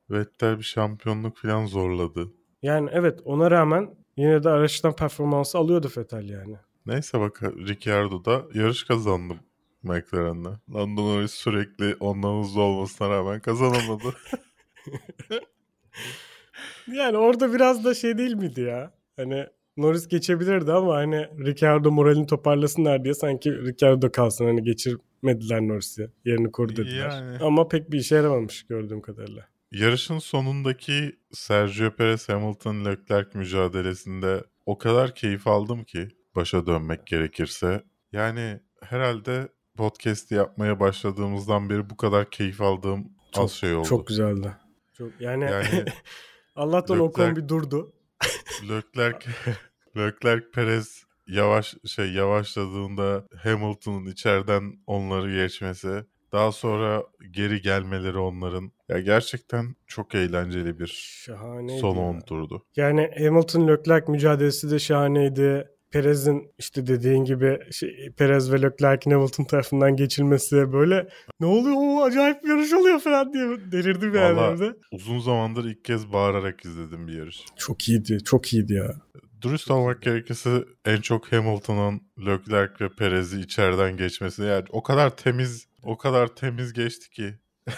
Speaker 5: Vettel bir şampiyonluk falan zorladı.
Speaker 4: Yani evet ona rağmen yine de araçtan performansı alıyordu Vettel yani.
Speaker 5: Neyse bak Ricciardo da yarış kazandı McLaren'la. Lando Norris sürekli ondan hızlı olmasına rağmen kazanamadı. (laughs) (laughs)
Speaker 4: Yani orada biraz da şey değil miydi ya? Hani Norris geçebilirdi ama hani Ricardo moralini toparlasınlar diye sanki Ricardo kalsın hani geçirmediler Norris'i. Yerini koru dediler.
Speaker 5: Yani.
Speaker 4: Ama pek bir işe yaramamış gördüğüm kadarıyla.
Speaker 5: Yarışın sonundaki Sergio Perez Hamilton Leclerc mücadelesinde o kadar keyif aldım ki başa dönmek gerekirse. Yani herhalde podcast yapmaya başladığımızdan beri bu kadar keyif aldığım
Speaker 4: Çok-
Speaker 5: az şey oldu.
Speaker 4: Çok güzeldi. Çok yani,
Speaker 5: Yani (laughs)
Speaker 4: Allah'tan o
Speaker 5: Leclerc-
Speaker 4: konu bir durdu.
Speaker 5: Leclerc (laughs) Leclerc Perez yavaş şey yavaşladığında Hamilton'ın içeriden onları geçmesi, daha sonra geri gelmeleri onların ya gerçekten çok eğlenceli bir
Speaker 4: Şahaneydi.
Speaker 5: son
Speaker 4: ya.
Speaker 5: 10 turdu.
Speaker 4: Yani Hamilton Leclerc mücadelesi de şahaneydi. Perez'in işte dediğin gibi şey, Perez ve Leclerc'in Hamilton tarafından geçilmesi böyle ne oluyor o acayip bir yarış oluyor falan diye delirdim yani
Speaker 5: Vallahi-
Speaker 4: evde.
Speaker 5: Uzun zamandır ilk kez bağırarak izledim bir yarış.
Speaker 4: Çok iyiydi çok iyiydi ya.
Speaker 5: Dürüst olmak gerekirse en çok Hamilton'ın Leclerc ve Perez'i içeriden geçmesi yani o kadar temiz o kadar temiz geçti ki (laughs)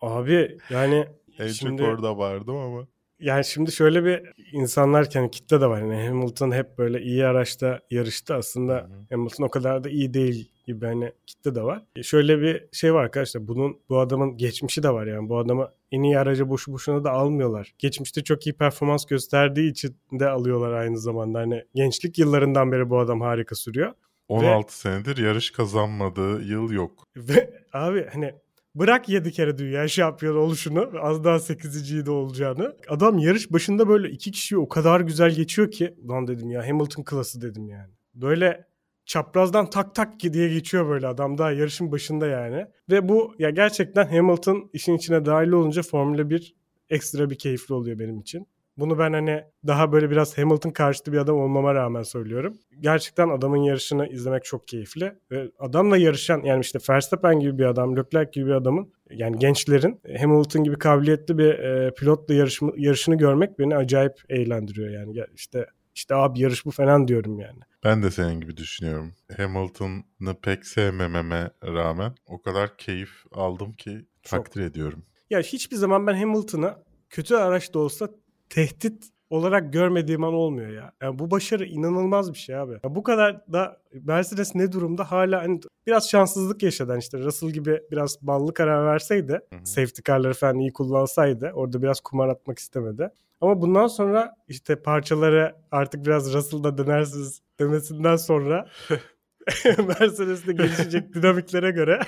Speaker 4: Abi yani
Speaker 5: en
Speaker 4: Şimdi-
Speaker 5: çok orada vardım ama
Speaker 4: yani şimdi şöyle bir insanlarken kitle de var. Yani Hamilton hep böyle iyi araçta yarıştı. Aslında
Speaker 5: Hı.
Speaker 4: Hamilton o kadar da iyi değil gibi hani kitle de var. E Şöyle bir şey var arkadaşlar. Bunun bu adamın geçmişi de var yani. Bu adamı en iyi aracı boşu boşuna da almıyorlar. Geçmişte çok iyi performans gösterdiği için de alıyorlar aynı zamanda. Hani gençlik yıllarından beri bu adam harika sürüyor.
Speaker 5: 16 senedir yarış kazanmadığı yıl yok.
Speaker 4: Ve abi hani bırak 7 kere dünya şampiyonu oluşunu az daha 8. de olacağını. Adam yarış başında böyle iki kişiyi o kadar güzel geçiyor ki lan dedim ya Hamilton klası dedim yani. Böyle çaprazdan tak tak diye geçiyor böyle adam daha yarışın başında yani. Ve bu ya gerçekten Hamilton işin içine dahil olunca Formula 1 ekstra bir keyifli oluyor benim için. Bunu ben hani daha böyle biraz Hamilton karşıtı bir adam olmama rağmen söylüyorum. Gerçekten adamın yarışını izlemek çok keyifli. Ve adamla yarışan yani işte Verstappen gibi bir adam, Leclerc gibi bir adamın yani gençlerin Hamilton gibi kabiliyetli bir e, pilotla yarışını, yarışını görmek beni acayip eğlendiriyor yani. Ya İşte işte abi yarış bu falan diyorum yani.
Speaker 5: Ben de senin gibi düşünüyorum. Hamilton'ı pek sevmememe rağmen o kadar keyif aldım ki
Speaker 4: Çok.
Speaker 5: takdir ediyorum.
Speaker 4: Ya hiçbir zaman ben Hamilton'ı kötü araç da olsa tehdit olarak görmediğim an olmuyor ya. Yani bu başarı inanılmaz bir şey abi. Ya bu kadar da Mercedes ne durumda hala hani biraz şanssızlık yaşadı. Hani işte Russell gibi biraz ballı karar verseydi,
Speaker 5: Hı hı.
Speaker 4: safety car'ları falan iyi kullansaydı, orada biraz kumar atmak istemedi. Ama bundan sonra işte parçaları artık biraz Russell'da dönersiniz demesinden sonra (laughs) Mercedes'te gelişecek dinamiklere göre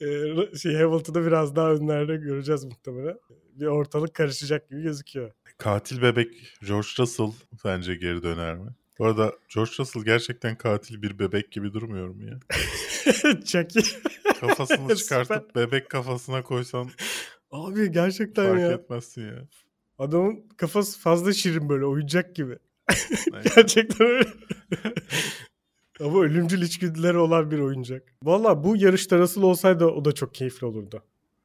Speaker 4: e, şey Hamilton'ı biraz daha önlerde göreceğiz muhtemelen. Bir ortalık karışacak gibi gözüküyor.
Speaker 5: Katil bebek George Russell sence geri döner mi? Bu arada George Russell gerçekten katil bir bebek gibi durmuyor mu ya? (laughs)
Speaker 4: Chucky.
Speaker 5: Kafasını (laughs)
Speaker 4: Süper.
Speaker 5: çıkartıp bebek kafasına koysan
Speaker 4: Abi gerçekten
Speaker 5: fark
Speaker 4: ya.
Speaker 5: etmezsin ya.
Speaker 4: Adamın kafası fazla şirin böyle oyuncak gibi. (laughs) Gerçekten öyle. Ama ölümcül içgüdüleri olan bir oyuncak. Valla bu yarışta Russell olsaydı o da çok keyifli olurdu.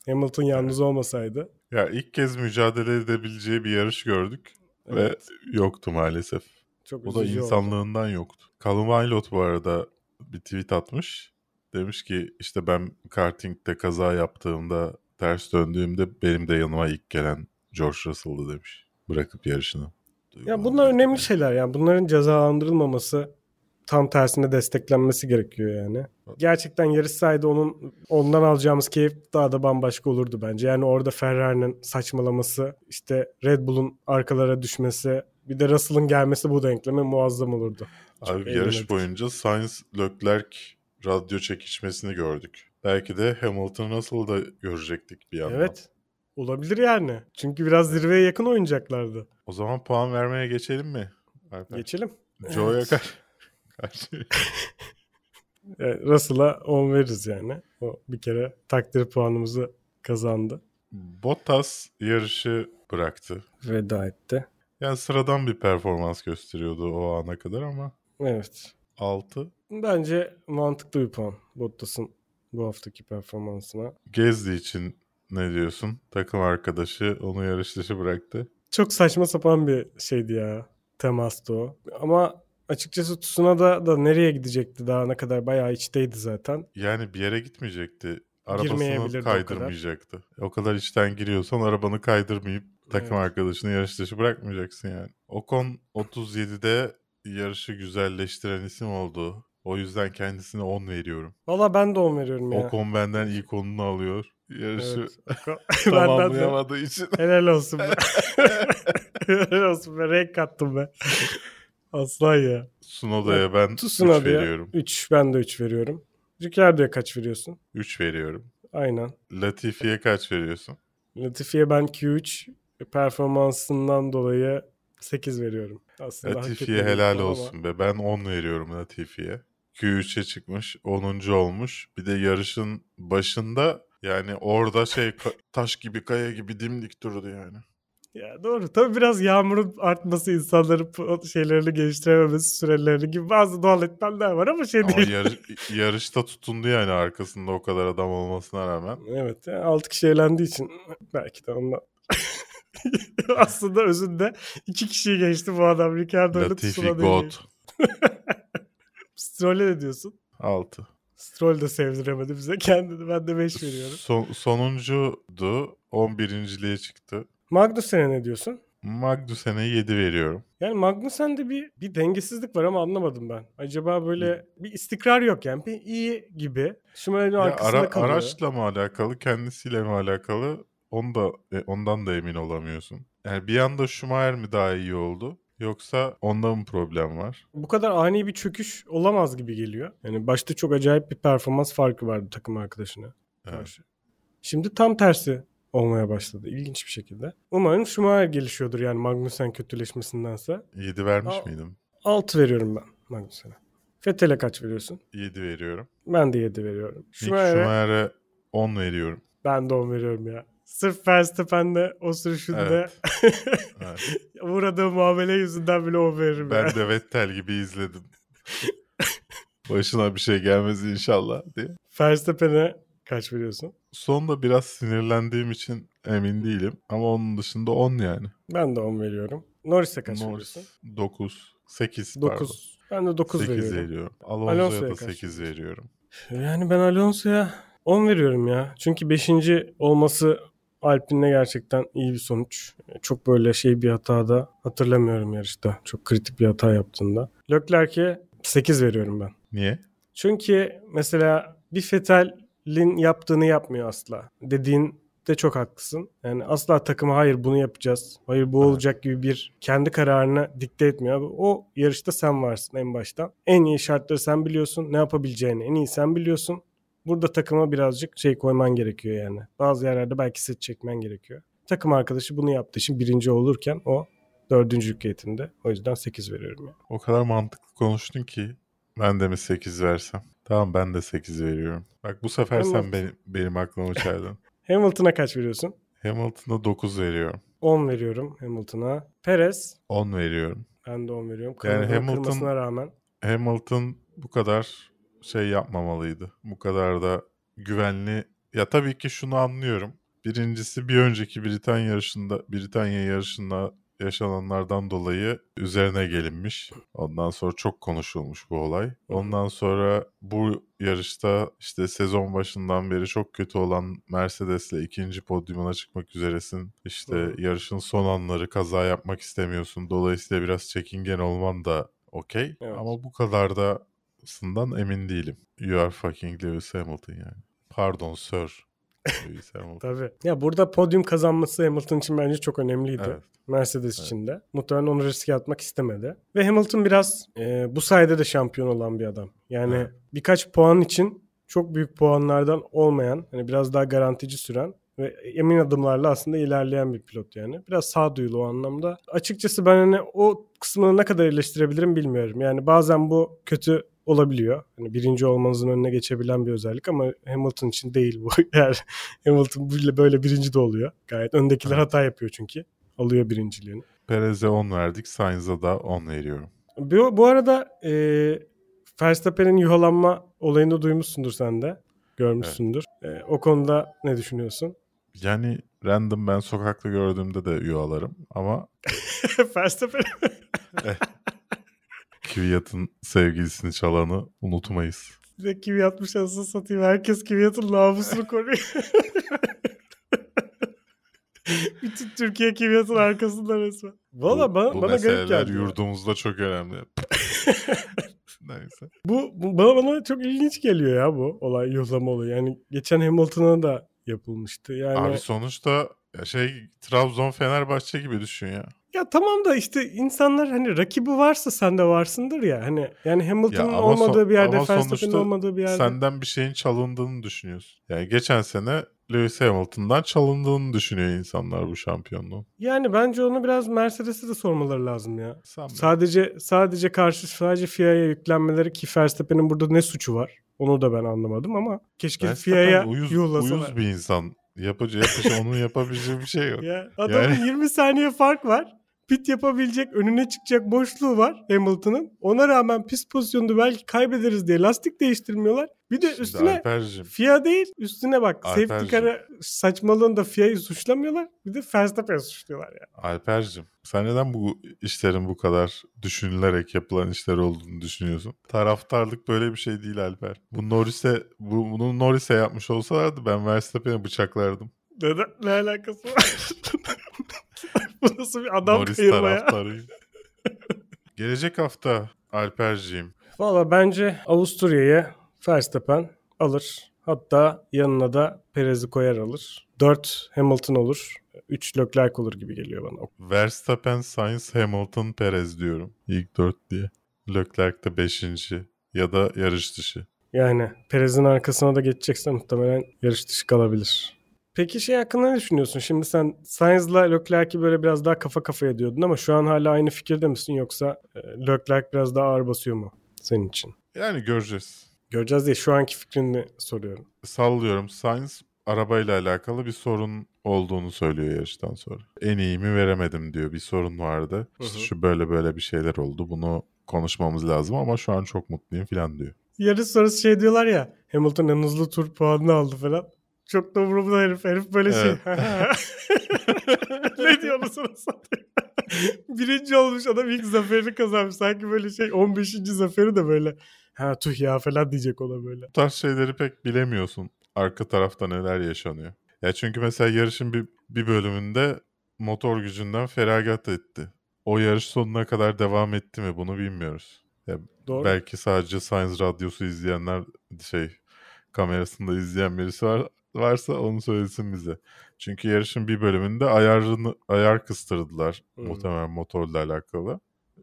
Speaker 4: Hamilton yalnız olmasaydı.
Speaker 5: Ya ilk kez mücadele edebileceği bir yarış gördük
Speaker 4: Evet,
Speaker 5: ve yoktu maalesef.
Speaker 4: çok
Speaker 5: O da
Speaker 4: üzücü oldu.
Speaker 5: insanlığından yoktu. Callum Wilot bu arada bir tweet atmış. Demiş ki işte ben kartingde kaza yaptığımda ters döndüğümde benim de yanıma ilk gelen George Russell'dı demiş. Bırakıp yarışını.
Speaker 4: Ya bunlar önemli şeyler yani. Bunların cezalandırılmaması tam tersine desteklenmesi gerekiyor yani. Gerçekten yarışsaydı onun ondan alacağımız keyif daha da bambaşka olurdu bence. Yani orada Ferrari'nin saçmalaması, işte Red Bull'un arkalara düşmesi, bir de Russell'ın gelmesi bu denkleme muazzam olurdu. Çok
Speaker 5: Abi yarış
Speaker 4: eğlenirdik.
Speaker 5: boyunca Sainz Leclerc radyo çekişmesini gördük. Belki de Hamilton Russell'ı da görecektik bir yandan.
Speaker 4: Evet. Olabilir yani. Çünkü biraz zirveye yakın oynayacaklardı.
Speaker 5: O zaman puan vermeye geçelim mi? Alper?
Speaker 4: Geçelim.
Speaker 5: Joe'ya
Speaker 4: Evet.
Speaker 5: Kaç? (laughs)
Speaker 4: Evet, Russell'a 10 veririz yani. O bir kere takdir puanımızı kazandı.
Speaker 5: Bottas yarışı bıraktı.
Speaker 4: Veda etti.
Speaker 5: Yani sıradan bir performans gösteriyordu o ana kadar ama
Speaker 4: Evet.
Speaker 5: 6.
Speaker 4: Bence mantıklı bir puan Bottas'ın bu haftaki performansına.
Speaker 5: Gezdi için ne diyorsun? Takım arkadaşı onu yarış dışı bıraktı.
Speaker 4: Çok saçma sapan bir şeydi ya. Temastı o. Ama açıkçası Tsunoda da nereye gidecekti daha ne kadar bayağı içteydi zaten.
Speaker 5: Yani bir yere gitmeyecekti. Arabasını
Speaker 4: o kadar.
Speaker 5: kaydırmayacaktı. O kadar. içten giriyorsan arabanı kaydırmayıp takım
Speaker 4: Evet.
Speaker 5: arkadaşını yarış dışı bırakmayacaksın yani. Ocon 37'de yarışı güzelleştiren isim oldu. O yüzden kendisine 10 veriyorum.
Speaker 4: Valla ben de 10 veriyorum ya.
Speaker 5: Ocon benden ilk onunu alıyor. Yarışı
Speaker 4: Evet. (laughs) (laughs)
Speaker 5: Tamamlayamadığı için.
Speaker 4: helal olsun be. (laughs) helal olsun be. Renk kattım be. Aslan ya.
Speaker 5: Sunoda'ya ben 3
Speaker 4: Tsunoda'ya
Speaker 5: veriyorum.
Speaker 4: 3. Ben de 3 veriyorum. Ricciardo'ya kaç veriyorsun?
Speaker 5: 3 veriyorum.
Speaker 4: Aynen.
Speaker 5: Latifi'ye kaç veriyorsun?
Speaker 4: Latifi'ye ben Q3 performansından dolayı 8 veriyorum. Aslında
Speaker 5: Latifi'ye helal
Speaker 4: ama-
Speaker 5: olsun be. Ben 10 veriyorum Latifi'ye. Q3'e çıkmış. 10. olmuş. Bir de yarışın başında yani orada şey taş gibi kaya gibi dimdik durdu yani.
Speaker 4: Ya doğru. Tabii biraz yağmurun artması insanların şeylerini geliştirememesi sürelerini gibi bazı doğal etmenler var ama şey
Speaker 5: Ama
Speaker 4: değil.
Speaker 5: yarış, (laughs) yarışta tutundu yani arkasında o kadar adam olmasına rağmen.
Speaker 4: Evet. Yani 6 kişi eğlendiği için belki de ondan. (laughs) Aslında özünde iki kişiyi geçti bu adam. Ricardo ile
Speaker 5: Latifi God. (laughs)
Speaker 4: Stroll'e ne diyorsun? 6.
Speaker 5: 6.
Speaker 4: Stroll de sevdiremedi bize kendini. Ben de 5 veriyorum.
Speaker 5: Son, sonuncudu. 11.liğe çıktı.
Speaker 4: Magnussen'e ne diyorsun?
Speaker 5: Magnussen'e 7 veriyorum.
Speaker 4: Yani Magnussen'de bir bir dengesizlik var ama anlamadım ben. Acaba böyle bir istikrar yok yani. Bir iyi gibi.
Speaker 5: Ya
Speaker 4: arkasında
Speaker 5: ara-
Speaker 4: kalıyor.
Speaker 5: araçla mı alakalı, kendisiyle mi alakalı? Onu da e, ondan da emin olamıyorsun. Yani bir anda Schumacher mi daha iyi oldu? Yoksa onda mı problem var?
Speaker 4: Bu kadar ani bir çöküş olamaz gibi geliyor. Yani başta çok acayip bir performans farkı vardı takım arkadaşına
Speaker 5: Evet.
Speaker 4: karşı. Şimdi tam tersi olmaya başladı ilginç bir şekilde. Umarım Schumacher gelişiyordur yani Magnussen kötüleşmesindense.
Speaker 5: 7 vermiş
Speaker 4: Aa.
Speaker 5: miydim?
Speaker 4: 6 veriyorum ben Magnussen'e. Vettel'e kaç veriyorsun?
Speaker 5: 7 veriyorum.
Speaker 4: Ben de 7 veriyorum. Schumacher'e
Speaker 5: Schumacher'e 10 veriyorum.
Speaker 4: ben de 10 veriyorum ya. Sırf Verstappen'de o sürüşünde
Speaker 5: Evet. (laughs) Evet.
Speaker 4: uğradığı muamele yüzünden bile 10 veririm.
Speaker 5: Ben
Speaker 4: ya.
Speaker 5: de Vettel gibi izledim. Başına bir şey gelmez inşallah diye.
Speaker 4: Verstappen'e kaç veriyorsun?
Speaker 5: Sonda biraz sinirlendiğim için emin değilim. Ama onun dışında 10 yani.
Speaker 4: Ben de 10 veriyorum. Norris'e kaç
Speaker 5: Norris
Speaker 4: veriyorsun?
Speaker 5: 9. 8 pardon.
Speaker 4: 9. Ben de 9
Speaker 5: 8
Speaker 4: veriyorum.
Speaker 5: veriyorum. Alonso'ya
Speaker 4: Alonso'ya
Speaker 5: da
Speaker 4: kaç
Speaker 5: 8 veriyorum.
Speaker 4: Yani ben Alonso'ya 10 veriyorum ya. Çünkü 5. olması Alpine'le gerçekten iyi bir sonuç. Çok böyle şey bir hatada hatırlamıyorum yarışta. Çok kritik bir hata yaptığında. Leclerc'e 8 veriyorum ben.
Speaker 5: Niye?
Speaker 4: Çünkü mesela bir Vettel'in yaptığını yapmıyor asla. Dediğin de çok haklısın. Yani asla takıma hayır bunu yapacağız. Hayır bu olacak gibi bir kendi kararını dikte etmiyor. Abi. O yarışta sen varsın en baştan. En iyi şartları sen biliyorsun. Ne yapabileceğini en iyi sen biliyorsun. Burada takıma birazcık şey koyman gerekiyor yani. Bazı yerlerde belki set çekmen gerekiyor. Takım arkadaşı bunu yaptığı için birinci olurken o dördüncülük eğitimde. O yüzden 8 veriyorum yani.
Speaker 5: O kadar mantıklı konuştun ki ben de mi 8 versem? Tamam ben de 8 veriyorum. Bak bu sefer
Speaker 4: Hamilton.
Speaker 5: sen benim, benim aklımı çaldın. (laughs)
Speaker 4: Hamilton'a kaç veriyorsun?
Speaker 5: Hamilton'a 9 veriyorum.
Speaker 4: 10 veriyorum Hamilton'a. Perez
Speaker 5: 10 veriyorum.
Speaker 4: ben de 10 veriyorum.
Speaker 5: Yani
Speaker 4: Kanadını
Speaker 5: Hamilton-
Speaker 4: rağmen.
Speaker 5: Hamilton bu kadar şey yapmamalıydı. Bu kadar da güvenli. Ya tabii ki şunu anlıyorum. Birincisi bir önceki Britanya yarışında Britanya yarışında yaşananlardan dolayı üzerine gelinmiş. Ondan sonra çok konuşulmuş bu olay. Ondan sonra bu yarışta işte sezon başından beri çok kötü olan Mercedes'le ikinci podyumuna çıkmak üzeresin. İşte
Speaker 4: Hı.
Speaker 5: yarışın son anları kaza yapmak istemiyorsun. Dolayısıyla biraz çekingen olman da okey.
Speaker 4: Evet.
Speaker 5: Ama bu kadar da sından emin değilim. You are fucking Lewis Hamilton yani. Pardon sir. (laughs)
Speaker 4: Tabii. Ya burada podyum kazanması Hamilton için bence çok önemliydi.
Speaker 5: Evet.
Speaker 4: Mercedes için de. Muhtemelen onu riske atmak istemedi. Ve Hamilton biraz e, bu sayede de şampiyon olan bir adam. Yani
Speaker 5: Evet.
Speaker 4: birkaç puan için çok büyük puanlardan olmayan, hani biraz daha garantici süren ve emin adımlarla aslında ilerleyen bir pilot yani. Biraz sağduyulu o anlamda. Açıkçası ben hani o kısmını ne kadar eleştirebilirim bilmiyorum. Yani bazen bu kötü olabiliyor. Hani birinci olmanızın önüne geçebilen bir özellik ama Hamilton için değil bu. (laughs) Yani Hamilton böyle, böyle birinci de oluyor. Gayet öndekiler
Speaker 5: Evet.
Speaker 4: hata yapıyor çünkü. Alıyor birinciliğini.
Speaker 5: Perez'e 10 verdik. Sainz'a da 10 veriyorum.
Speaker 4: Bu, bu arada e, Verstappen'in yuhalanma olayını duymuşsundur sen de. Görmüşsündür. E, o konuda ne düşünüyorsun?
Speaker 5: Yani random ben sokakta gördüğümde de yuvalarım. Ama (laughs)
Speaker 4: Verstappen
Speaker 5: Kvyat'ın sevgilisini çalanı unutmayız.
Speaker 4: bir de Kvyat anasını satayım. Herkes Kvyat'ın namusunu koruyor. (laughs) Bütün Türkiye Kvyat'ın arkasında resmen. Valla bana,
Speaker 5: bu
Speaker 4: bana garip geldi.
Speaker 5: yurdumuzda çok önemli. (laughs) Neyse.
Speaker 4: Bu, bu bana, bana çok ilginç geliyor ya bu olay yuhlama olayı. Yani geçen Hamilton'a da yapılmıştı. Yani
Speaker 5: Abi sonuçta ya şey Trabzon Fenerbahçe gibi düşün ya.
Speaker 4: Ya tamam da işte insanlar hani rakibi varsa sen de varsındır ya. Hani yani Hamilton'ın
Speaker 5: Ya son-
Speaker 4: olmadığı bir yerde, Verstappen'in olmadığı bir yerde.
Speaker 5: Senden bir şeyin çalındığını düşünüyorsun. Yani geçen sene Lewis Hamilton'dan çalındığını düşünüyor insanlar bu şampiyonluğun.
Speaker 4: Yani bence onu biraz Mercedes'e de sormaları lazım ya.
Speaker 5: Sanmıyorum.
Speaker 4: Sadece sadece karşı sadece FIA'ya yüklenmeleri ki Verstappen'in burada ne suçu var? Onu da ben anlamadım ama keşke FIA'ya
Speaker 5: uyuz,
Speaker 4: yuhlasalar.
Speaker 5: uyuz bir insan. Yapıcı yapıcı onun yapabileceği bir şey yok. (laughs)
Speaker 4: Ya adamın
Speaker 5: Yani-
Speaker 4: 20 saniye fark var. Pit yapabilecek, önüne çıkacak boşluğu var Hamilton'ın. Ona rağmen pist pozisyonunda belki kaybederiz diye lastik değiştirmiyorlar. Bir de
Speaker 5: Şimdi
Speaker 4: üstüne
Speaker 5: Alper'cim
Speaker 4: FIA değil, üstüne bak. Safety
Speaker 5: Alperciğim.
Speaker 4: car'a saçmalığında FIA'yı suçlamıyorlar. Bir de Verstappen'i suçluyorlar ya.
Speaker 5: Alper'cim sen neden bu işlerin bu kadar düşünülerek yapılan işler olduğunu düşünüyorsun? Taraftarlık böyle bir şey değil Alper. Bu Norris'e bu, bunu Norris'e yapmış olsalardı ben Verstappen'i bıçaklardım.
Speaker 4: Neden? Ne alakası var? (laughs) Bu nasıl bir adam
Speaker 5: Norris
Speaker 4: kayırma ya?
Speaker 5: taraftarıyım. (laughs) Gelecek hafta Alper'ciğim
Speaker 4: Valla bence Avusturya'ya Verstappen alır. Hatta yanına da Perez'i koyar alır. 4 Hamilton olur. 3 Leclerc olur gibi geliyor bana.
Speaker 5: Verstappen, Sainz, Hamilton, Perez diyorum. İlk dört diye. Leclerc de beşinci ya da yarış dışı.
Speaker 4: Yani Perez'in arkasına da geçecekse muhtemelen yarış dışı kalabilir. Peki şey hakkında ne düşünüyorsun? Şimdi sen Sainz'la Leclerc'i böyle biraz daha kafa kafaya diyordun ama şu an hala aynı fikirde misin yoksa e, Leclerc biraz daha ağır basıyor mu senin için?
Speaker 5: Yani göreceğiz.
Speaker 4: Göreceğiz diye şu anki fikrini soruyorum.
Speaker 5: Sallıyorum. Sainz arabayla alakalı bir sorun olduğunu söylüyor yarıştan sonra. En iyimi veremedim diyor. Bir sorun vardı.
Speaker 4: Hı hı.
Speaker 5: şu böyle böyle bir şeyler oldu. Bunu konuşmamız lazım ama şu an çok mutluyum falan diyor.
Speaker 4: Yarış sonrası şey diyorlar ya Hamilton en hızlı tur puanını aldı falan. Çok da umurumda herif. Herif böyle şey. (laughs) ne diyor anasını satayım. Birinci olmuş adam ilk zaferini kazanmış. Sanki böyle şey 15. zaferi de böyle. Ha tuh ya falan diyecek ona böyle.
Speaker 5: Bu tarz şeyleri pek bilemiyorsun. Arka tarafta neler yaşanıyor. Ya çünkü mesela yarışın bir, bir bölümünde motor gücünden feragat etti. O yarış sonuna kadar devam etti mi bunu bilmiyoruz. Ya
Speaker 4: Doğru.
Speaker 5: belki sadece Science Radyosu izleyenler şey kamerasında izleyen birisi var. Varsa onu söylesin bize. Çünkü yarışın bir bölümünde ayarını ayar kıstırdılar
Speaker 4: Hmm.
Speaker 5: muhtemelen motorla alakalı.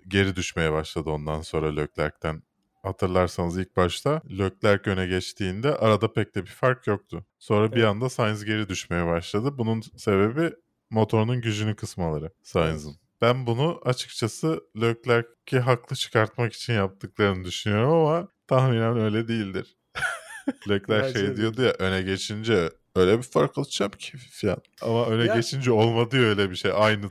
Speaker 5: Geri düşmeye başladı ondan sonra Leclerc'ten. Hatırlarsanız ilk başta Leclerc öne geçtiğinde arada pek de bir fark yoktu. Sonra bir
Speaker 4: Evet.
Speaker 5: anda Sainz geri düşmeye başladı. Bunun sebebi motorunun gücünü kısmaları Sainz'ın. Ben bunu açıkçası Leclerc'i haklı çıkartmak için yaptıklarını düşünüyorum ama tahminen öyle değildir. (laughs) (laughs) Leclerc şey diyordu ya öne geçince öyle bir fark alacağım ki falan. Ama öne
Speaker 4: Ya-
Speaker 5: geçince olmadı öyle bir şey. Aynı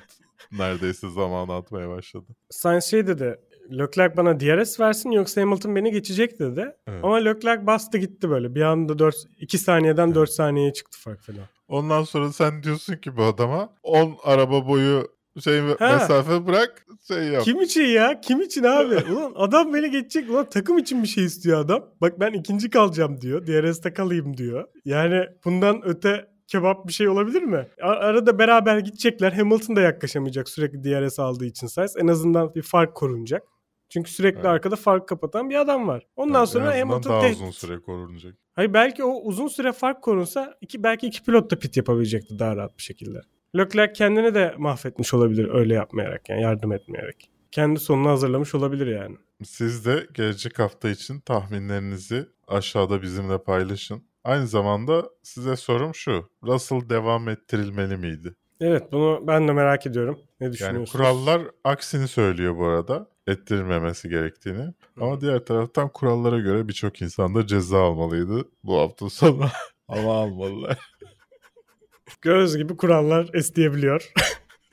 Speaker 5: neredeyse zamanı atmaya başladı.
Speaker 4: Sainz şey dedi. Leclerc bana DRS versin yoksa Hamilton beni geçecek dedi.
Speaker 5: Evet.
Speaker 4: Ama Leclerc bastı gitti böyle. Bir anda 4 2 saniyeden 4 saniyeye çıktı fark falan.
Speaker 5: Ondan sonra sen diyorsun ki bu adama 10 araba boyu şey
Speaker 4: Ha.
Speaker 5: mesafe bırak şey yap.
Speaker 4: Kim için ya? Kim için abi? (laughs) Ulan adam beni geçecek. Ulan takım için bir şey istiyor adam. Bak ben ikinci kalacağım diyor. DRS'te kalayım diyor. Yani bundan öte kebap bir şey olabilir mi? Arada beraber gidecekler. Hamilton da yaklaşamayacak sürekli DRS aldığı için Sainz. En azından bir fark korunacak. Çünkü sürekli
Speaker 5: Evet.
Speaker 4: arkada fark kapatan bir adam var. Ondan
Speaker 5: Evet,
Speaker 4: sonra Hamilton
Speaker 5: daha
Speaker 4: tehdit.
Speaker 5: uzun süre korunacak.
Speaker 4: Hayır belki o uzun süre fark korunsa iki belki iki pilot da pit yapabilecekti daha rahat bir şekilde. Leclerc kendini de mahvetmiş olabilir öyle yapmayarak yani yardım etmeyerek. Kendi sonunu hazırlamış olabilir yani.
Speaker 5: Siz de gelecek hafta için tahminlerinizi aşağıda bizimle paylaşın. Aynı zamanda size sorum şu. Russell devam ettirilmeli miydi?
Speaker 4: Evet bunu ben de merak ediyorum. Ne
Speaker 5: Yani
Speaker 4: düşünüyorsunuz?
Speaker 5: kurallar aksini söylüyor bu arada. Ettirilmemesi gerektiğini. Ama diğer taraftan kurallara göre birçok insan da ceza almalıydı bu hafta sonu. (laughs) (laughs) Ama almalılar.
Speaker 4: Göz gibi kurallar esneyebiliyor. (laughs)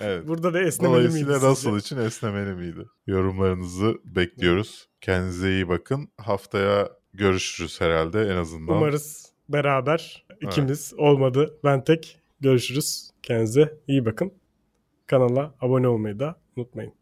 Speaker 5: Evet.
Speaker 4: Burada da esnemeli miydi
Speaker 5: Dolayısıyla? Russell için esnemeli miydi? Yorumlarınızı bekliyoruz. Kendinize iyi bakın. Haftaya görüşürüz herhalde en azından.
Speaker 4: Umarız beraber ikimiz olmadı ben tek görüşürüz. Kendinize iyi bakın. Kanala abone olmayı da unutmayın.